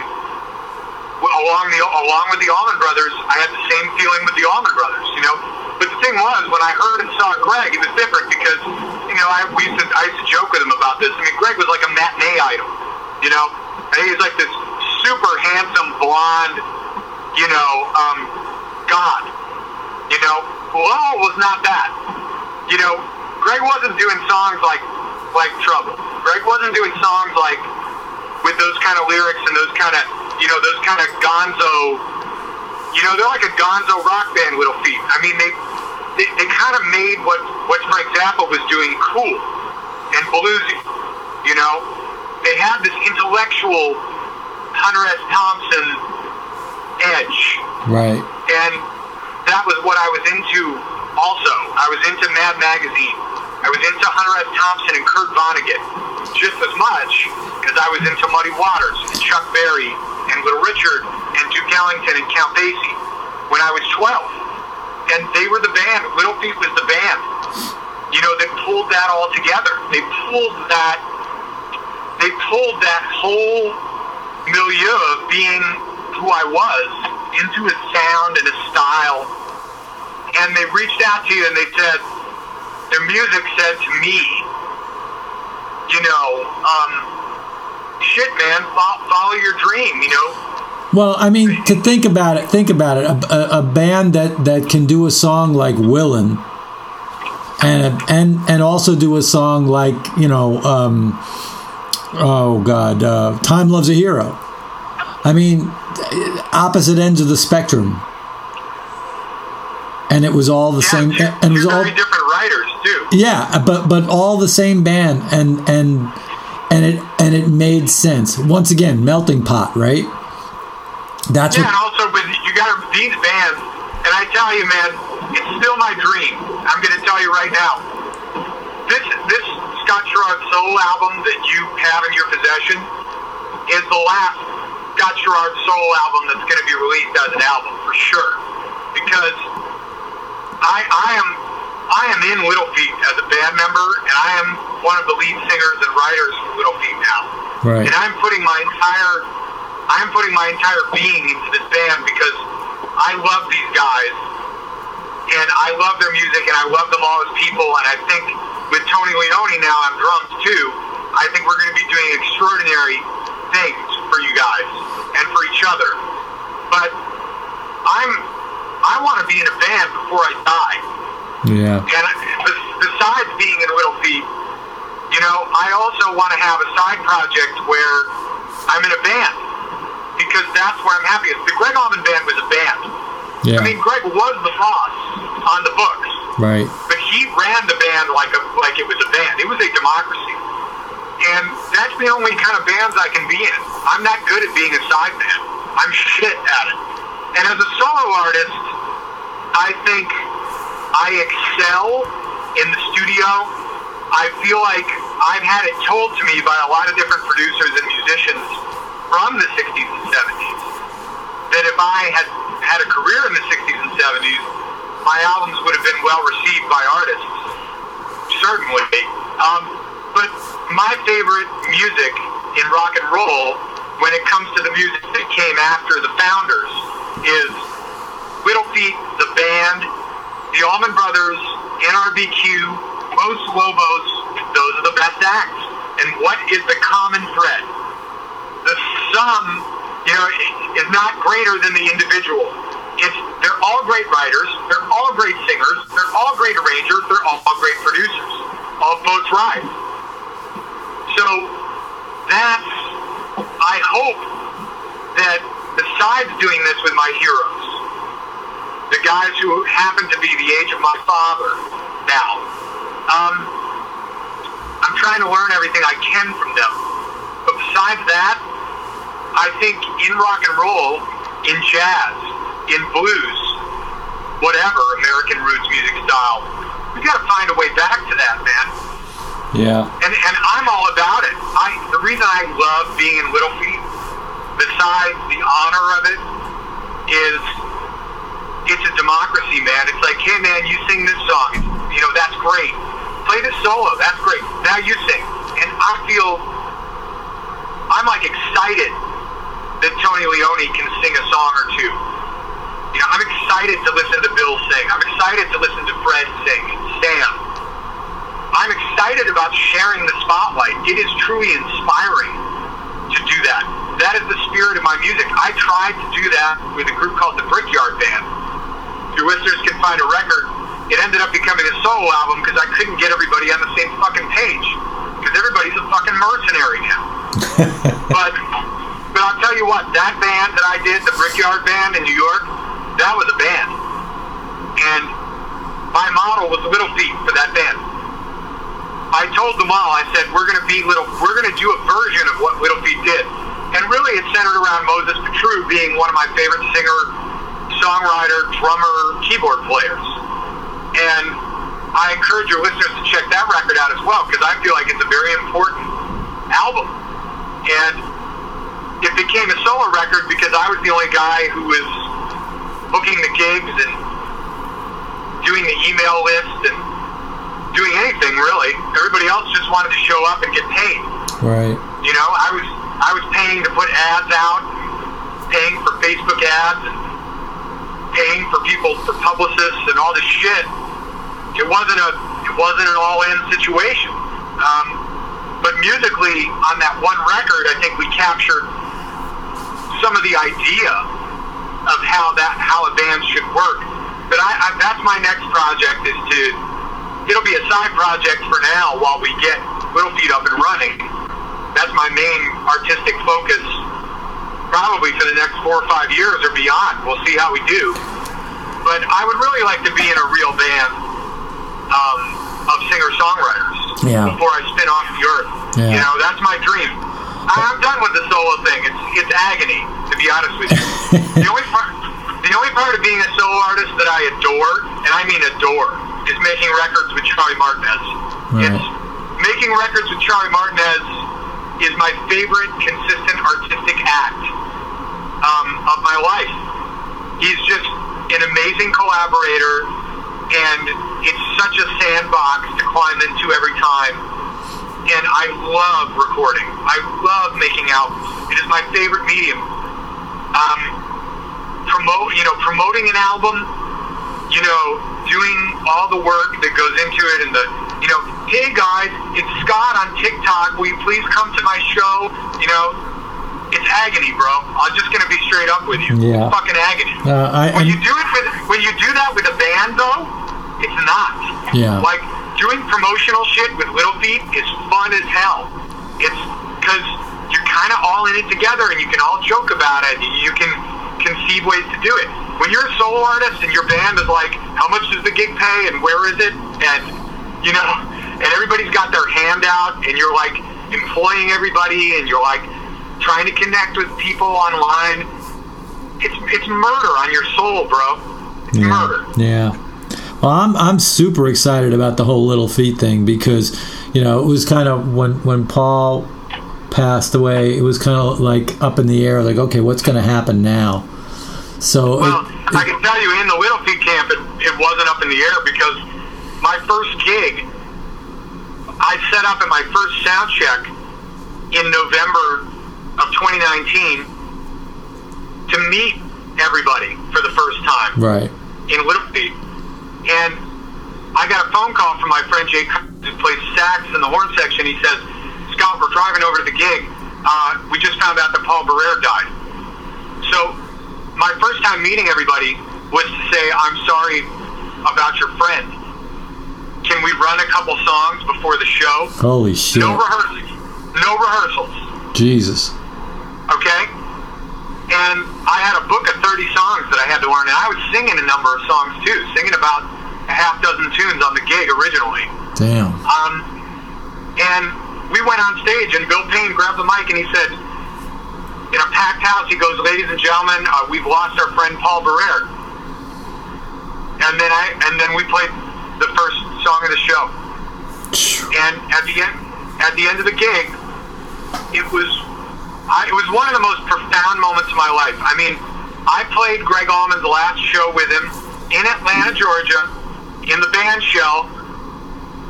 along the along with the Allman Brothers. I had the same feeling with the Allman Brothers, you know. But the thing was, when I heard and saw Gregg, it was different because you know I we used to I used to joke with him about this. I mean, Gregg was like a matinee idol, you know. And he was like this super handsome blonde, you know, um, god. You know, Lowell was not that. You know, Gregg wasn't doing songs like like Trouble. Gregg wasn't doing songs like with those kind of lyrics and those kind of you know those kind of gonzo. You know, they're like a gonzo rock band, Little Feat. I mean, they they, they kind of made what what Frank Zappa was doing cool and bluesy. You know, they had this intellectual Hunter S. Thompson edge Right. and that was what I was into also. I was into Mad Magazine. I was into Hunter S. Thompson and Kurt Vonnegut just as much as I was into Muddy Waters and Chuck Berry and Little Richard and Duke Ellington and Count Basie when I was 12. And they were the band. Little Feat was the band. You know, they pulled that all together. They pulled that. They pulled that whole milieu of being who I was into a sound and a style. And they reached out to you and they said, their music said to me, you know, um, shit, man, follow, your dream, you know. Well, I mean, to think about it, think about it. A, a, a band that, that can do a song like Willin, and and and also do a song like you know, um, oh God, uh, Time Loves a Hero. I mean, opposite ends of the spectrum. And it was all the Yeah, same, two, and it was all very different writers too. yeah, but but all the same band, and and and it and it made sense. Once again, melting pot, right? That's Yeah, and what. also with you got these bands, and I tell you, man, it's still my dream. I'm going to tell you right now. This this Scott Sharrard solo album that you have in your possession is the last Scott Sharrard solo album that's going to be released as an album for sure, because I I am I am in Little Feat as a band member, and I am one of the lead singers and writers for Little Feat now. Right. And I'm putting my entire I'm putting my entire being into this band because I love these guys and I love their music and I love them all as people and I think with Tony Leone now on drums too, I think we're gonna be doing extraordinary things for you guys and for each other. But I'm I wanna be in a band before I die. Yeah. And besides being in Little Feat, you know, I also want to have a side project where I'm in a band because that's where I'm happiest. The Gregg Allman Band was a band. Yeah. I mean, Gregg was the boss on the books, Right. but he ran the band like a like it was a band. It was a democracy, and that's the only kind of bands I can be in. I'm not good at being a side band. I'm shit at it. And as a solo artist, I think I excel in the studio. I feel like I've had it told to me by a lot of different producers and musicians from the 60s and 70s that if I had had a career in the 60s and 70s, my albums would have been well received by artists. Certainly. Um, but my favorite music in rock and roll, when it comes to the music that came after the founders, is Little Feat, the band, the Allman Brothers, NRBQ, Los Lobos. Those are the best acts. And what is the common thread? The sum, you know, is not greater than the individual. It's they're all great writers, they're all great singers, they're all great arrangers, they're all great producers. All boats rise. So that's I hope that besides doing this with my heroes, the guys who happen to be the age of my father now, um, I'm trying to learn everything I can from them. But besides that, I think in rock and roll, in jazz, in blues, whatever American roots music style, we got to find a way back to that, man. Yeah. And and I'm all about it. I the reason I love being in Little Feat, besides the honor of it, is it's a democracy, man. It's like, hey, man, you sing this song. You know, that's great. Play this solo. That's great. Now you sing. And I feel I'm like excited that Tony Leone can sing a song or two. You know, I'm excited to listen to Bill sing. I'm excited to listen to Fred sing. Sam. I'm excited about sharing the spotlight. It is truly inspiring to do that. That is the spirit of my music. I tried to do that with a group called the Brickyard Band. Your listeners can find a record, it ended up becoming a solo album because I couldn't get everybody on the same fucking page. Because everybody's a fucking mercenary now. but but I'll tell you what, that band that I did, the Brickyard Band in New York, that was a band. And my model was Little Feat for that band. I told them all, I said, we're going to be little, we're going to do a version of what Little Feat did. And really it centered around Moses Patrou being one of my favorite singer, songwriter, drummer, keyboard players. And I encourage your listeners to check that record out as well because I feel like it's a very important album. And it became a solo record because I was the only guy who was booking the gigs and doing the email list and doing anything really. Everybody else just wanted to show up and get paid. Right. You know, I was I was paying to put ads out, paying for Facebook ads, and paying for people for publicists and all this shit. It wasn't a it wasn't an all in situation. Um, but musically, on that one record, I think we captured some of the idea of how that how a band should work. But I, I that's my next project is to it'll be a side project for now while we get Little Feat up and running. That's my main artistic focus, probably for the next four or five years or beyond. We'll see how we do. But I would really like to be in a real band um, of singer songwriters Yeah. before I spin off the earth. Yeah. You know, that's my dream. I- I'm done with the solo thing. It's it's agony, to be honest with you. the only part, the only part of being a solo artist that I adore, and I mean adore, is making records with Charlie Martinez. Right. It's making records with Charlie Martinez is my favorite consistent artistic act um, of my life. He's just an amazing collaborator, and it's such a sandbox to climb into every time. And I love recording. I love making albums. It is my favorite medium. Um, promote, you know, promoting an album, you know, doing all the work that goes into it, and the, you know, hey guys, it's Scott on TikTok. Will you please come to my show? You know, it's agony, bro. I'm just gonna be straight up with you. Yeah. It's fucking agony. Uh, I, when and- you do it with, when you do that with a band, though, it's not. Yeah. Like doing promotional shit with Little Feat is fun as hell. It's because you're kind of all in it together, and you can all joke about it. You can conceive ways to do it. When you're a solo artist and your band is like, how much does the gig pay, and where is it, and you know, and everybody's got their hand out, and you're like employing everybody, and you're like trying to connect with people online. It's it's murder on your soul, bro. It's murder. Yeah. Well, I'm I'm super excited about the whole Little Feat thing because, you know, it was kind of when when Paul passed away, it was kind of like up in the air, like okay, what's going to happen now? So Well, it, I can tell you in the Little Feat camp, it, it wasn't up in the air because my first gig, I set up at my first sound check in November of 2019 to meet everybody for the first time right, in Little Feat. And I got a phone call from my friend Jay who plays sax in the horn section. He says, Scott, we're driving over to the gig. Uh, we just found out that Paul Barrere died. So my first time meeting everybody was to say, I'm sorry about your friend. Can we run a couple songs before the show? holy shit, No rehearsals. No rehearsals Jesus, okay? And I had a book of 30 songs that I had to learn, and I was singing a number of songs too, singing about a half dozen tunes on the gig originally. damn, Um, and we went on stage, and Bill Payne grabbed the mic and he said, in a packed house, he goes, "Ladies and gentlemen, uh, we've lost our friend Paul Barrere." And then I, and then we played the first song of the show. And at the end, at the end of the gig, it was, I, it was one of the most profound moments of my life. I mean, I played Gregg Allman's last show with him in Atlanta, Georgia, in the band shell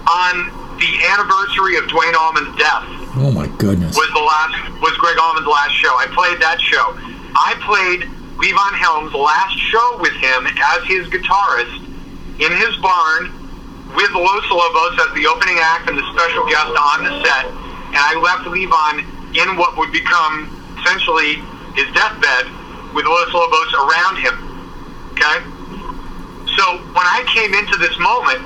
on the anniversary of Duane Allman's death oh my goodness, was the last was Gregg Allman's last show. I played that show. I played Levon Helm's last show with him as his guitarist in his barn with Los Lobos as the opening act and the special guest on the set. And I left Levon in what would become essentially his deathbed with Los Lobos around him. Okay? So when I came into this moment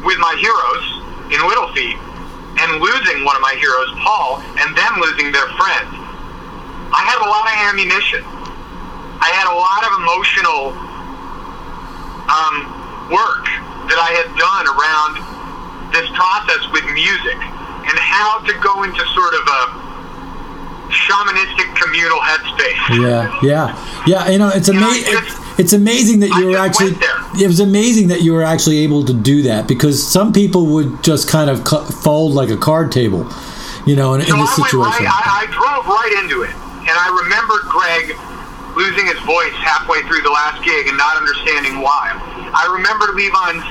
with my heroes in Little Feat and losing one of my heroes, Paul, and them losing their friend, I had a lot of ammunition. I had a lot of emotional um, work that I had done around this process with music and how to go into sort of a shamanistic communal headspace. yeah, yeah, yeah. You know, it's amazing. I It's amazing that I you were actually. It was amazing that you were actually able to do that because some people would just kind of cu- fold like a card table, you know, in, in this I situation. right, I, I drove right into it, and I remembered Gregg losing his voice halfway through the last gig and not understanding why. I remembered Levon's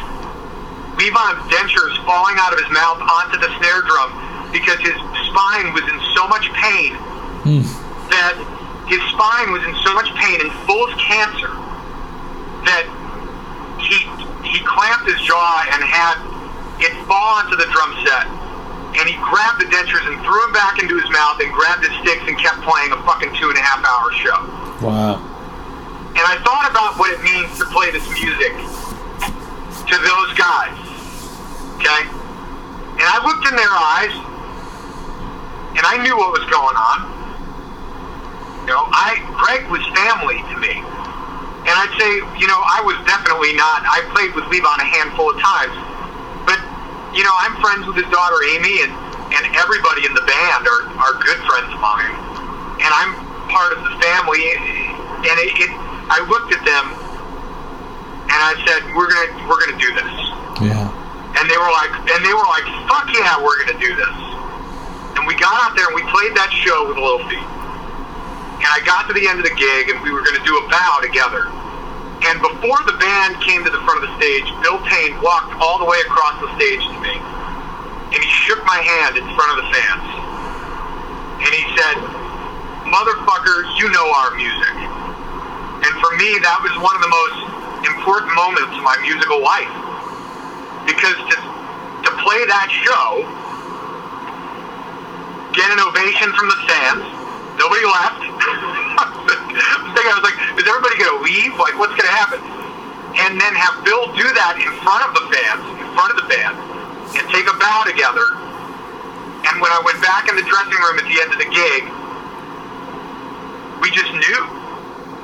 Levon's dentures falling out of his mouth onto the snare drum because his spine was in so much pain hmm. that his spine was in so much pain and full of cancer that he he clamped his jaw and had it fall onto the drum set. And he grabbed the dentures and threw them back into his mouth and grabbed his sticks and kept playing a fucking two and a half hour show. wow. And I thought about what it means to play this music to those guys. Okay? And I looked in their eyes and I knew what was going on. You know, I Gregg was family to me. And I'd say, you know, I was definitely not. I played with Levon a handful of times, but you know, I'm friends with his daughter Amy, and and everybody in the band are are good friends of mine, and I'm part of the family. And it, it I looked at them, and I said, we're gonna we're gonna do this. Yeah. And they were like, and they were like, fuck yeah, we're gonna do this. And we got out there and we played that show with Little Feat. And I got to the end of the gig and we were gonna do a bow together. And before the band came to the front of the stage, Bill Payne walked all the way across the stage to me. And he shook my hand in front of the fans. And he said, Motherfucker, you know our music. And for me, that was one of the most important moments of my musical life because to, to play that show, get an ovation from the fans, nobody left. I was thinking, I was like, is everybody going to leave? Like, what's going to happen? And then have Bill do that in front of the fans, in front of the band, and take a bow together. And when I went back in the dressing room at the end of the gig, we just knew.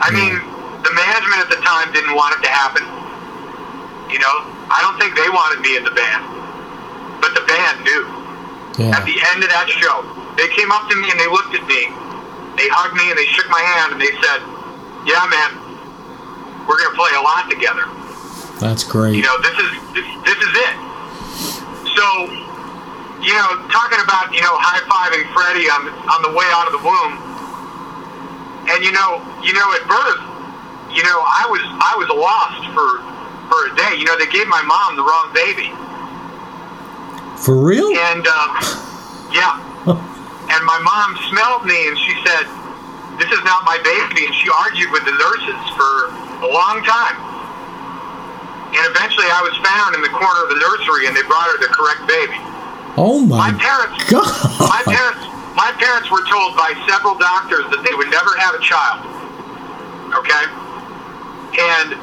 I mean, the management at the time didn't want it to happen. You know, I don't think they wanted me in the band, but the band knew. Yeah. At the end of that show, they came up to me and they looked at me, they hugged me and they shook my hand and they said, "Yeah, man, we're gonna play a lot together. That's great. You know, this is this, this is it." So, you know, talking about you know high fiving Freddie on on the way out of the womb, and you know, you know, at birth, you know, I was I was lost for for a day. You know, they gave my mom the wrong baby. For real? And um, yeah, and my mom smelled me and she said, "This is not my baby." And she argued with the nurses for a long time. And eventually, I was found in the corner of the nursery, and they brought her the correct baby. Oh my, My parents, God. my parents, my parents were told by several doctors that they would never have a child. Okay, and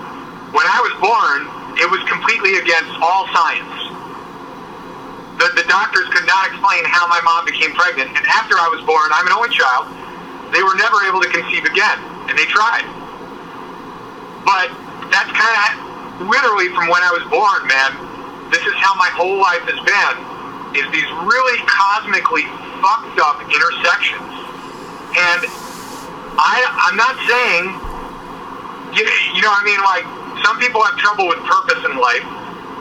when I was born, it was completely against all science. The, the doctors could not explain how my mom became pregnant, and after I was born, I'm an only child. They were never able to conceive again, and they tried. But that's kind of literally from when I was born, man. This is how my whole life has been. Is these really cosmically fucked up intersections, and I I'm not saying you, you know what I mean like some people have trouble with purpose in life.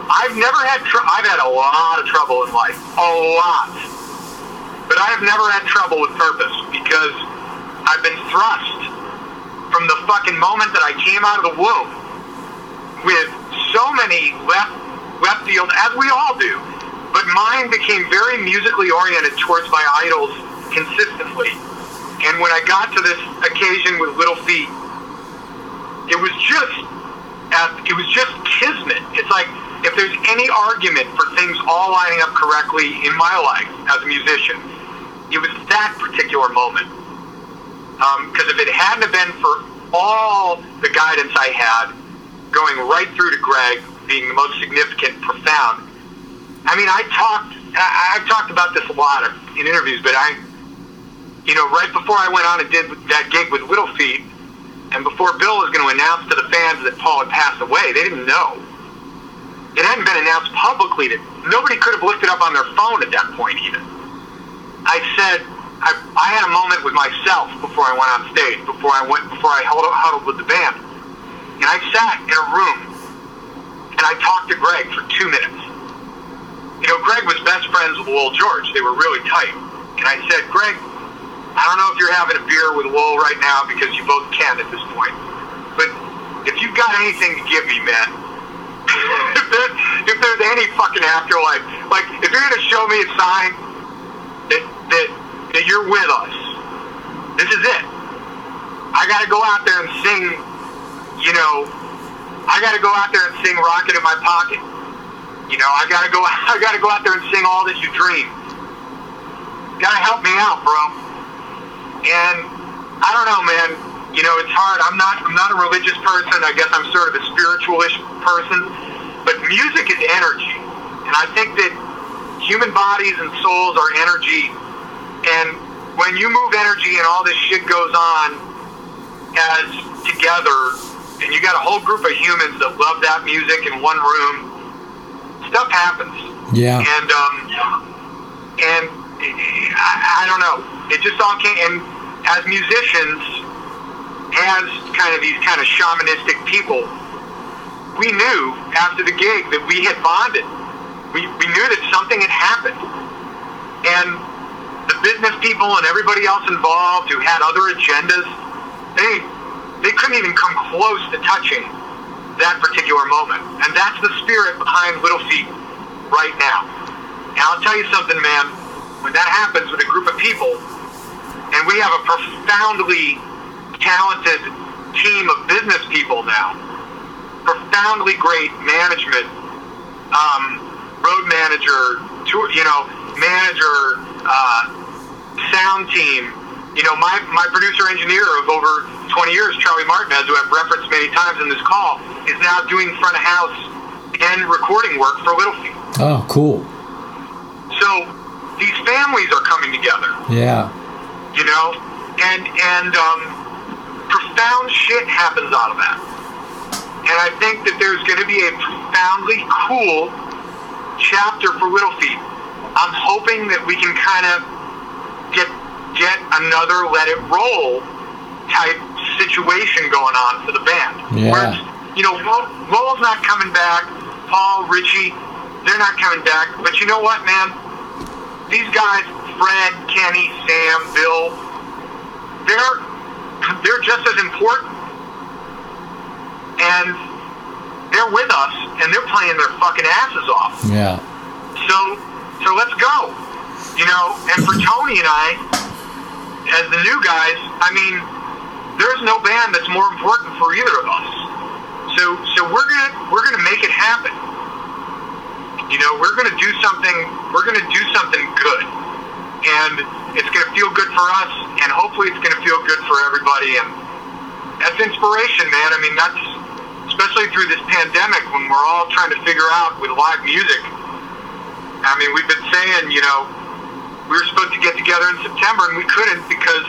I've never had tr- I've had a lot of trouble in life, a lot. But I have never had trouble with purpose because I've been thrust from the fucking moment that I came out of the womb with so many left left field, as we all do. But mine became very musically oriented towards my idols consistently. And when I got to this occasion with Little Feat, it was just uh, it was just kismet. It's like if there's any argument for things all lining up correctly in my life as a musician, it was that particular moment. Because if it hadn't have been for all the guidance I had, going right through to Gregg being the most significant, profound. I mean, I talked. I, I've talked about this a lot in interviews, but I, you know, right before I went on and did that gig with Little Feat, and before Bill was going to announce to the fans that Paul had passed away, they didn't know. It hadn't been announced publicly. That nobody could have looked it up on their phone at that point, even. I said I, I had a moment with myself before I went on stage, before I went, before I huddled, huddled with the band, and I sat in a room and I talked to Gregg for two minutes. You know, Gregg was best friends with Lowell George. They were really tight, and I said, Gregg, I don't know if you're having a beer with Lowell right now because you both can at this point, but if you've got anything to give me, man, if, there, if there's any fucking afterlife, like if you're gonna show me a sign that that that you're with us, this is it. I got to go out there and sing, you know, I got to go out there and sing "Rocket in My Pocket." You know, I got to go. I got to go out there and sing "All That You Dream." Got to help me out, bro. And I don't know, man. You know, it's hard. I'm not. I'm not a religious person. I guess I'm sort of a spiritualish person. But music is energy, and I think that human bodies and souls are energy. And when you move energy and all this shit goes on as together, and you got a whole group of humans that love that music in one room, stuff happens. Yeah. And um, and I, I don't know. It just all came. And as musicians, as kind of these kind of shamanistic people, we knew after the gig that we had bonded. We, we knew that something had happened. And the business people and everybody else involved who had other agendas, they they couldn't even come close to touching that particular moment. And that's the spirit behind Little Feat right now. And I'll tell you something, man. When that happens with a group of people, and we have a profoundly talented team of business people now, profoundly great management, um, road manager, tour, you know, manager, uh, sound team. You know, my, my producer engineer of over 20 years, Charlie Martinez, who I've referenced many times in this call, is now doing front of house and recording work for Little Feat. Oh, cool. So these families are coming together, Yeah. you know, and and um, profound shit happens out of that. And I think that there's going to be a profoundly cool chapter for Little Feat. I'm hoping that we can kind of get get another let it roll type situation going on for the band. Yeah. Where you know, Lowell- Lowell's not coming back. Paul, Richie, they're not coming back. But you know what, man? These guys, Fred, Kenny, Sam, Bill, they're they're just as important. And they're with us and they're playing their fucking asses off. Yeah. So so let's go. You know, and for Tony and I, as the new guys, I mean, there's no band that's more important for either of us. So so we're gonna we're gonna make it happen. You know, we're gonna do something we're gonna do something good. And it's gonna feel good for us and hopefully it's gonna feel good for everybody and that's inspiration, man. I mean that's especially through this pandemic when we're all trying to figure out with live music I mean, we've been saying, you know, we were supposed to get together in September and we couldn't because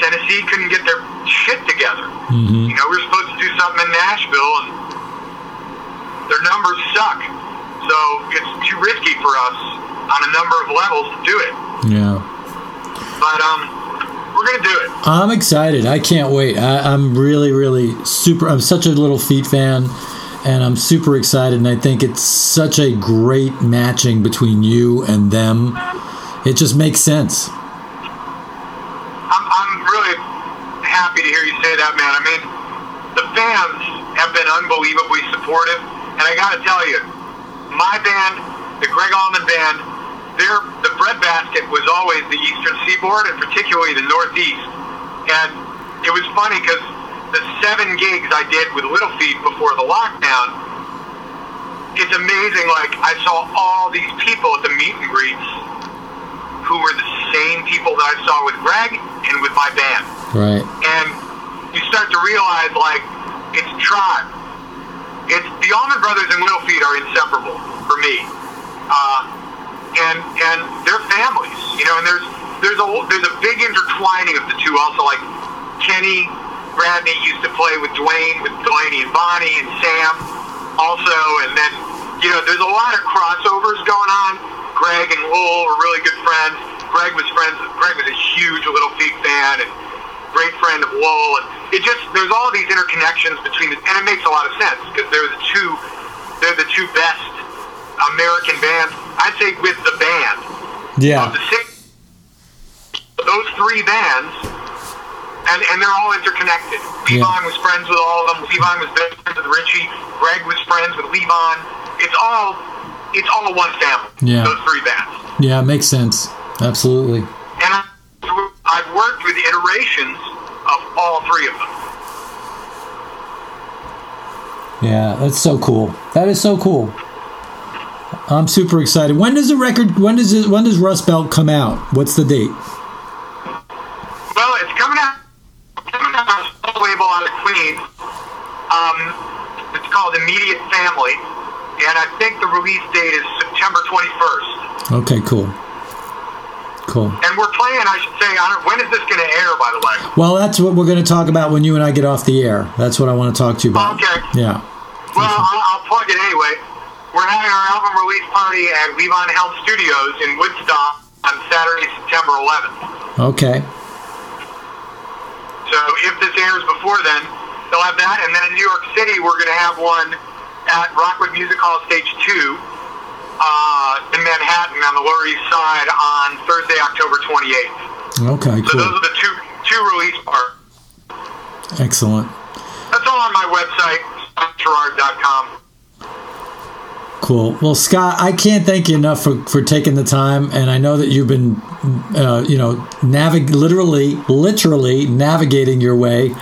Tennessee couldn't get their shit together. Mm-hmm. You know, we were supposed to do something in Nashville and their numbers suck. So it's too risky for us on a number of levels to do it. Yeah. But um, we're gonna do it. I'm excited. I can't wait. I, I'm really, really super. I'm such a Little Feat fan, and I'm super excited. And I think it's such a great matching between you and them. It just makes sense. I'm, I'm really happy to hear you say that, man. I mean, the fans have been unbelievably supportive, and I got to tell you, my band, the Gregg Allman Band, their the breadbasket was always the Eastern Seaboard, and particularly the Northeast. And it was funny because the seven gigs I did with Little Feat before the lockdown, it's amazing. Like I saw all these people at the meet and greets who were the same people that I saw with Gregg and with my band. Right. And you start to realize, like, it's tribe. It's the Allman Brothers and Little Feat are inseparable for me, uh, and and they're families, you know. And there's there's a there's a big intertwining of the two. Also, like Kenny Gradney used to play with Duane, with Delaney and Bonnie and Sam, also, and then you know there's a lot of crossovers going on. Gregg and Lowell are really good friends. Gregg was friends. Gregg was a huge Little Feat fan and great friend of Lowell. And it just there's all these interconnections between the, and it makes a lot of sense because they're the two they're the two best American bands. I'd say with the band Yeah. the six those three bands. And, and they're all interconnected. Yeah. Levon was friends with all of them. Levon was best friends with Richie. Gregg was friends with Levon. It's all it's all one family. Yeah. Those three bands. Yeah. It makes sense. Absolutely. And I, I've worked with iterations of all three of them. Yeah. That's so cool. That is so cool. I'm super excited. When does the record? When does it? When does Rust Belt come out? What's the date? Well, it's coming out coming out on a label out of Queens. Um, it's called Immediate Family, and I think the release date is September 21st. Okay. Cool. Cool. And we're playing, I should say, I don't, when is this going to air, by the way? Well, that's what we're going to talk about when you and I get off the air. That's what I want to talk to you about. Okay. Yeah. Well, I'll, I'll plug it anyway. We're having our album release party at Levon Helm Studios in Woodstock on Saturday, September 11th. Okay. So if this airs before then, they'll have that. And then in New York City, we're going to have one at Rockwood Music Hall Stage 2 uh, in Manhattan on the Lower East Side on Thursday, October 28th. Okay. cool. So those are the two two release parts. Excellent. That's all on my website, ScottSharrard.com. Cool. Well, Scott, I can't thank you enough for, for taking the time, and I know that you've been, uh, you know, navig literally, literally navigating your way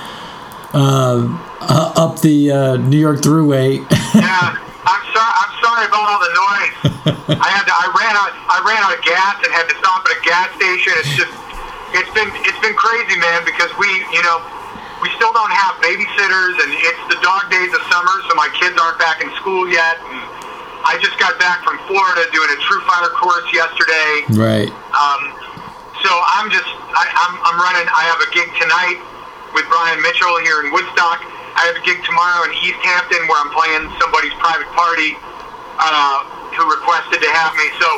uh, uh, up the uh, New York Thruway. Yeah, I'm sorry. I'm sorry about all the noise. I had to. I ran out. I ran out of gas and had to stop at a gas station. It's just. It's been. It's been crazy, man. Because we, you know, we still don't have babysitters, and it's the dog days of summer, so my kids aren't back in school yet. And I just got back from Florida doing a True Fighter course yesterday. right. Um, so I'm just, I, I'm, I'm running. I have a gig tonight with Brian Mitchell here in Woodstock. I have a gig tomorrow in East Hampton where I'm playing somebody's private party uh, who requested to have me. So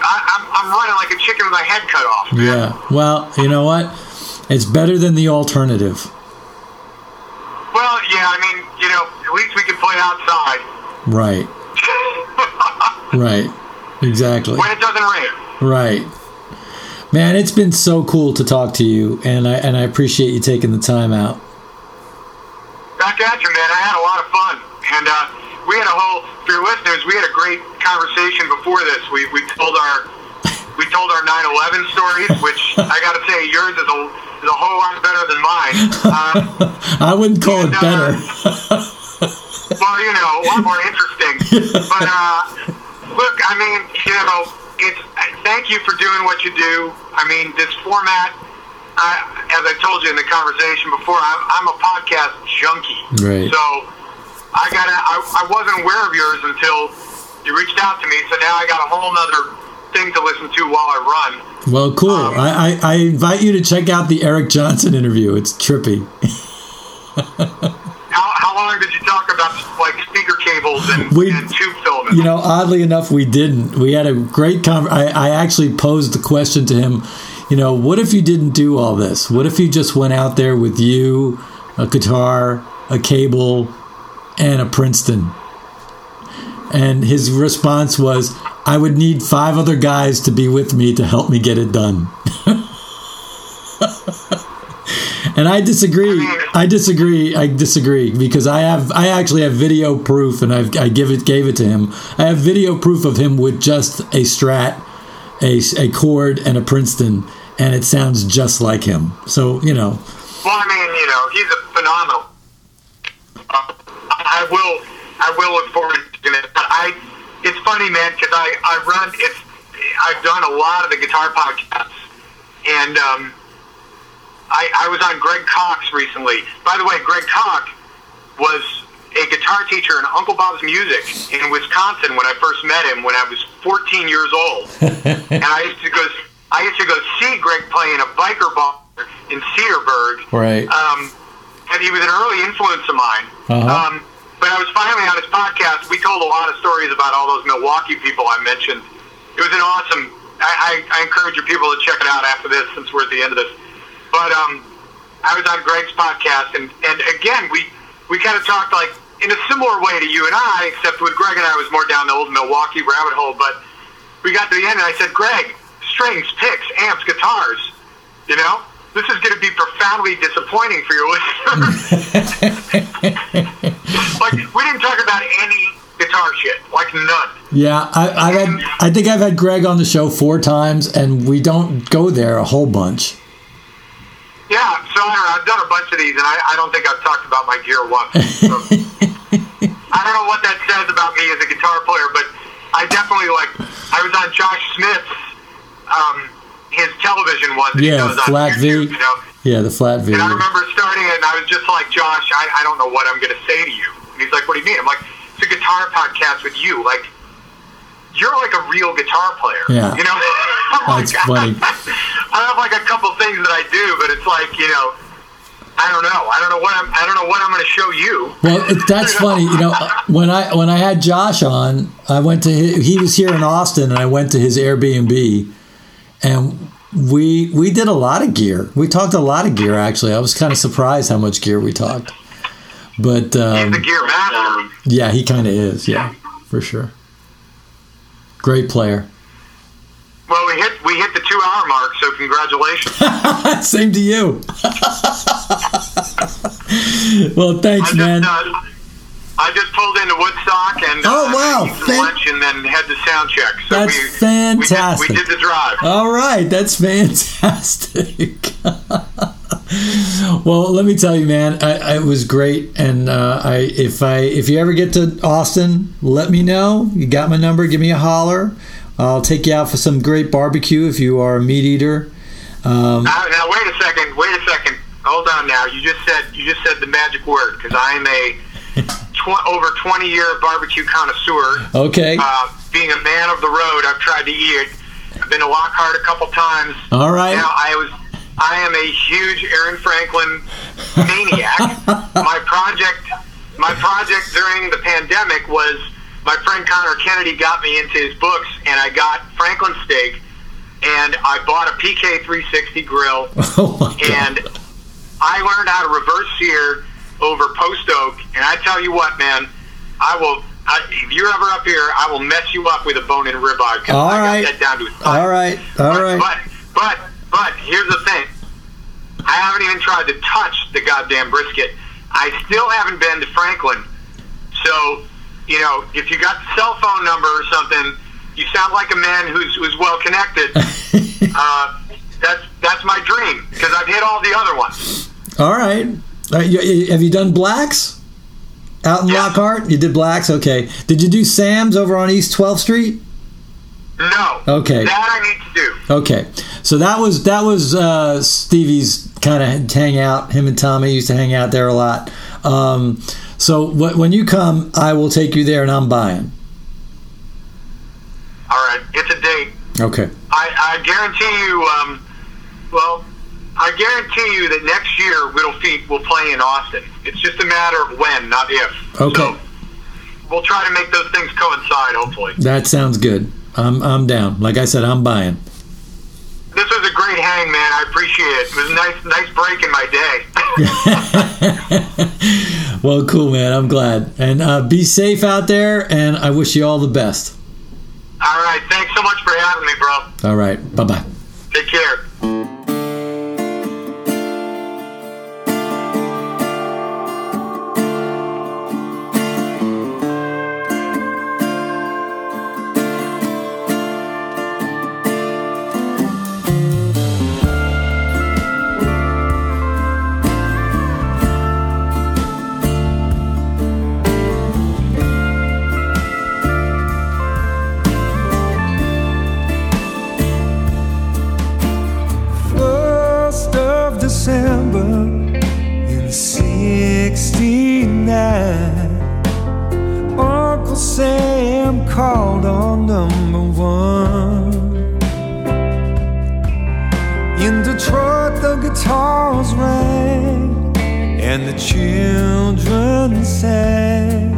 I, I'm, I'm running like a chicken with my head cut off. Yeah. Well, you know what? It's better than the alternative. Well, yeah. I mean, you know, at least we can play outside Right. Right. Exactly. when it doesn't rain. Right. Man, it's been so cool to talk to you, and I and I appreciate you taking the time out. Back at you, man. I had a lot of fun, and uh, we had a whole. For your listeners, we had a great conversation before this. We we told our we told our 9/11 stories, which I got to say, yours is a is a whole lot better than mine. Uh, I wouldn't call it And, uh, better. well, you know, a lot more interesting. But uh, look, I mean, you know, it's thank you for doing what you do. I mean, this format. I, as I told you in the conversation before, I'm, I'm a podcast junkie. Right. So I got I, I wasn't aware of yours until you reached out to me. So now I got a whole nother thing to listen to while I run. Well, cool. um, I, I, I invite you to check out the Eric Johnson interview. It's trippy. How, how long did you talk about like speaker cables and, We- and tube filament? You know, oddly enough, we didn't. We had a great con. I, I actually posed the question to him. You know, what if you didn't do all this? What if you just went out there with you, a guitar, a cable, and a Princeton? And his response was, "I would need five other guys to be with me to help me get it done." And I disagree. I disagree. I disagree because I have I actually have video proof, and I've I give it gave it to him. I have video proof of him with just a Strat, a a chord, and a Princeton, and it sounds just like him. So you know, Well, I mean, you know, he's a phenomenal. Uh, I will, I will look forward to doing it. But I, it's funny, man, because I, I run. It's, I've done a lot of the guitar podcasts, and um, I, I was on Greg Cox recently. By the way, Greg Cox was a guitar teacher in Uncle Bob's Music in Wisconsin when I first met him when I was 14 years old, and I used to go. I used to go see Greg play in a biker bar in Cedarburg. right? Um, and he was an early influence of mine. Uh-huh. Um, but I was finally on his podcast. We told a lot of stories about all those Milwaukee people I mentioned. It was an awesome. I, I, I encourage your people to check it out after this, since we're at the end of this. But um, I was on Greg's podcast, and, and again, we we kind of talked like in a similar way to you and I, except with Greg and I was more down the old Milwaukee rabbit hole. But we got to the end, and I said, Greg, strings, picks, amps, guitars. You know, this is going to be profoundly disappointing for your listeners. like we didn't talk about any guitar shit, like none. yeah, I, I've had. I think I've had Greg on the show four times, and we don't go there a whole bunch. Yeah, so I have done a bunch of these, and I, I don't think I've talked about my gear once. So, I don't know what that says about me as a guitar player, but I definitely like. I was on Josh Smith's um, his television he Yeah, Flat V. You know, Yeah, the flat V. and I remember starting it, and I was just like, Josh, I, I don't know what I'm going to say to you. And he's like, What do you mean? I'm like, It's a guitar podcast with you. Like, you're like a real guitar player. Yeah. You know? I'm That's like, funny. I have like a couple things that I do, but it's like, you know, I don't know. I don't know what I'm. I don't know what I'm going to show you. Well, it, that's funny. You know, when I when I had Josh on, I went to his, he was here in Austin, and I went to his Airbnb, and we we did a lot of gear. We talked a lot of gear. Actually, I was kind of surprised how much gear we talked. But um, The gear master. yeah, he kind of is. Yeah, for sure. Great player. Well, we hit we hit the two hour mark, so congratulations. Same to you. well, thanks, just man. uh, I just pulled into Woodstock and Oh, uh, wow. Fan- lunch and then had to sound check. So That's we, fantastic. We did, we did the drive. All right, that's fantastic. well, let me tell you, man, I, I, it was great, and uh, I if I if you ever get to Austin, let me know. You got my number. Give me a holler. I'll take you out for some great barbecue if you are a meat eater. Um, Now, now wait a second. Wait a second. Hold on. Now you just said you just said the magic word because I am a tw- over twenty year barbecue connoisseur. okay, Uh, being a man of the road, I've tried to eat it. I've been to Lockhart a couple times. all right. Now I was I am a huge Aaron Franklin maniac. my project my project during the pandemic was my friend Connor Kennedy got me into his books and I got Franklin steak and I bought a PK 360 grill Oh and I learned how to reverse sear over post oak and I tell you what man I will I, if you're ever up here I will mess you up with a bone and ribeye All I right. got that down to a All right. All but, right. But but but here's the thing. I haven't even tried to touch the goddamn brisket. I still haven't been to Franklin. So, you know, if you got the cell phone number or something, you sound like a man who's who's well connected. uh, that's that's my dream because I've hit all the other ones. All right. Uh, you- have you done blacks out in Yeah. Lockhart? You did blacks. Okay. Did you do Sam's over on East 12th Street? No. Okay. That I need to do. Okay, so that was that was uh, Stevie's kind of hangout. Him and Tommy used to hang out there a lot. Um, so wh- when you come, I will take you there, and I'm buying. All right, it's a date. Okay. I, I guarantee you. Um, well, I guarantee you that next year Little Feat will play in Austin. It's just a matter of when, not if. Okay. So we'll try to make those things coincide. Hopefully. That sounds good. I'm I'm down. Like I said, I'm buying. This was a great hang, man. I appreciate it. It was a nice, nice break in my day. Well, cool, man. I'm glad. And uh, be safe out there. And I wish you all the best. All right. Thanks so much for having me, bro. All right. Bye bye. Take care. Guitars rang and the children sang,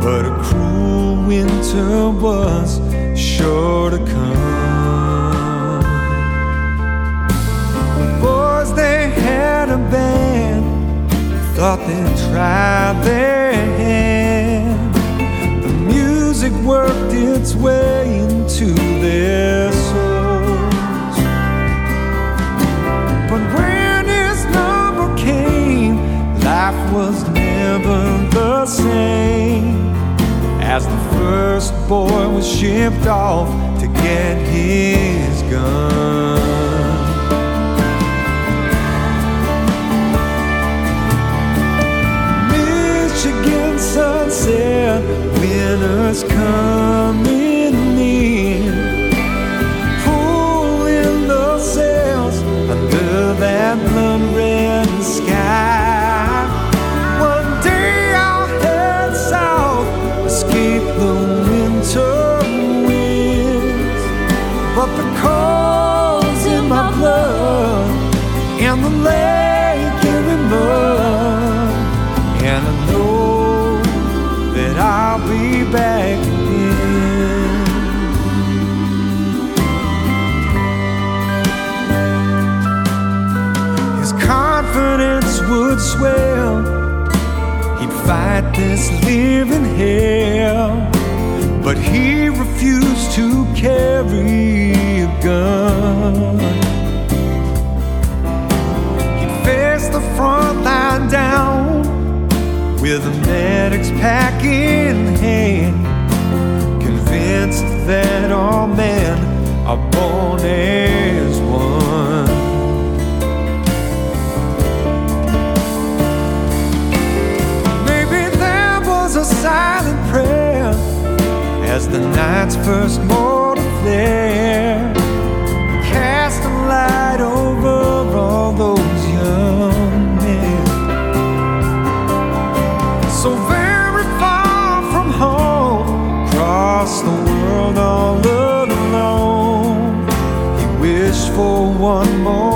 but a cruel winter was sure to come. Boys they had a band thought they'd try their hand. The music worked its way into their same as the first boy was shipped off to get his gun Michigan sunset, winter's coming in. Pulling the sails under that blood lake in the mud. And I know that I'll be back again. His confidence would swell. He'd fight this living hell. But he refused to carry a gun. With a medic's pack in hand, convinced that all men are born as one. Maybe there was a silent prayer as the night's first mortal flare cast a light over across the world all alone. He wished for one more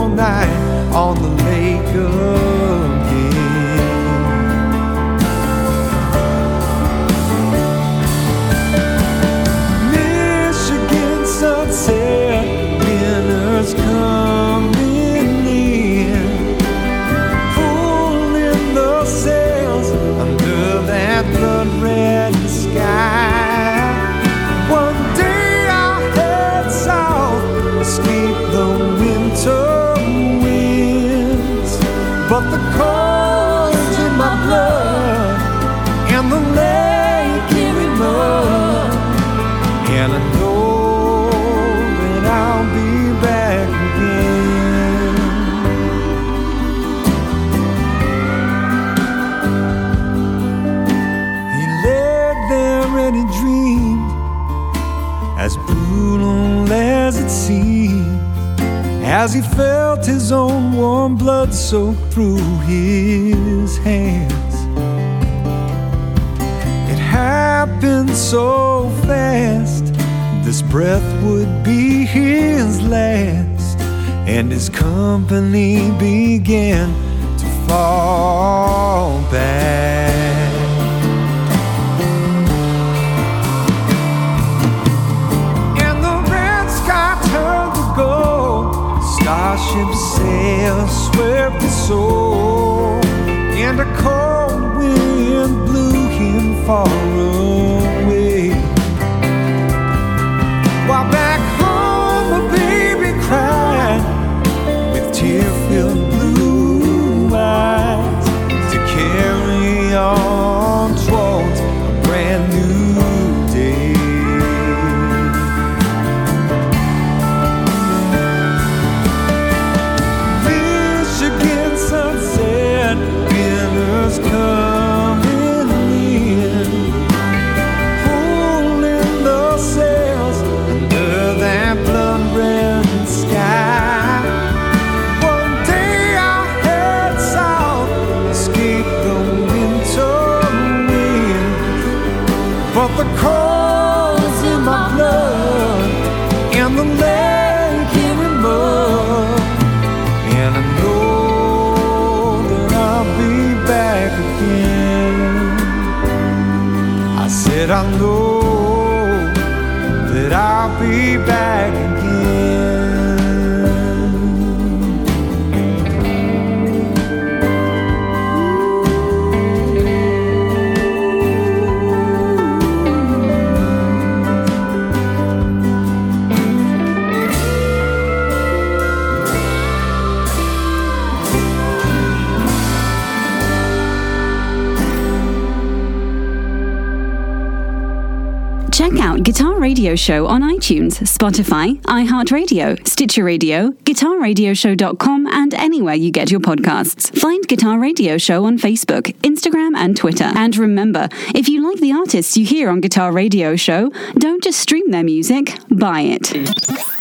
as he felt his own warm blood soak through his hands. It happened so fast, this breath would be his last, and his company began to fall back. Sails swept his soul. And a cold wind blew him far away. Radio Show on iTunes, Spotify, iHeartRadio, Stitcher Radio, GuitarRadioshow.com, and anywhere you get your podcasts. Find Guitar Radio Show on Facebook, Instagram, and Twitter. And remember, if you like the artists you hear on Guitar Radio Show, don't just stream their music, buy it.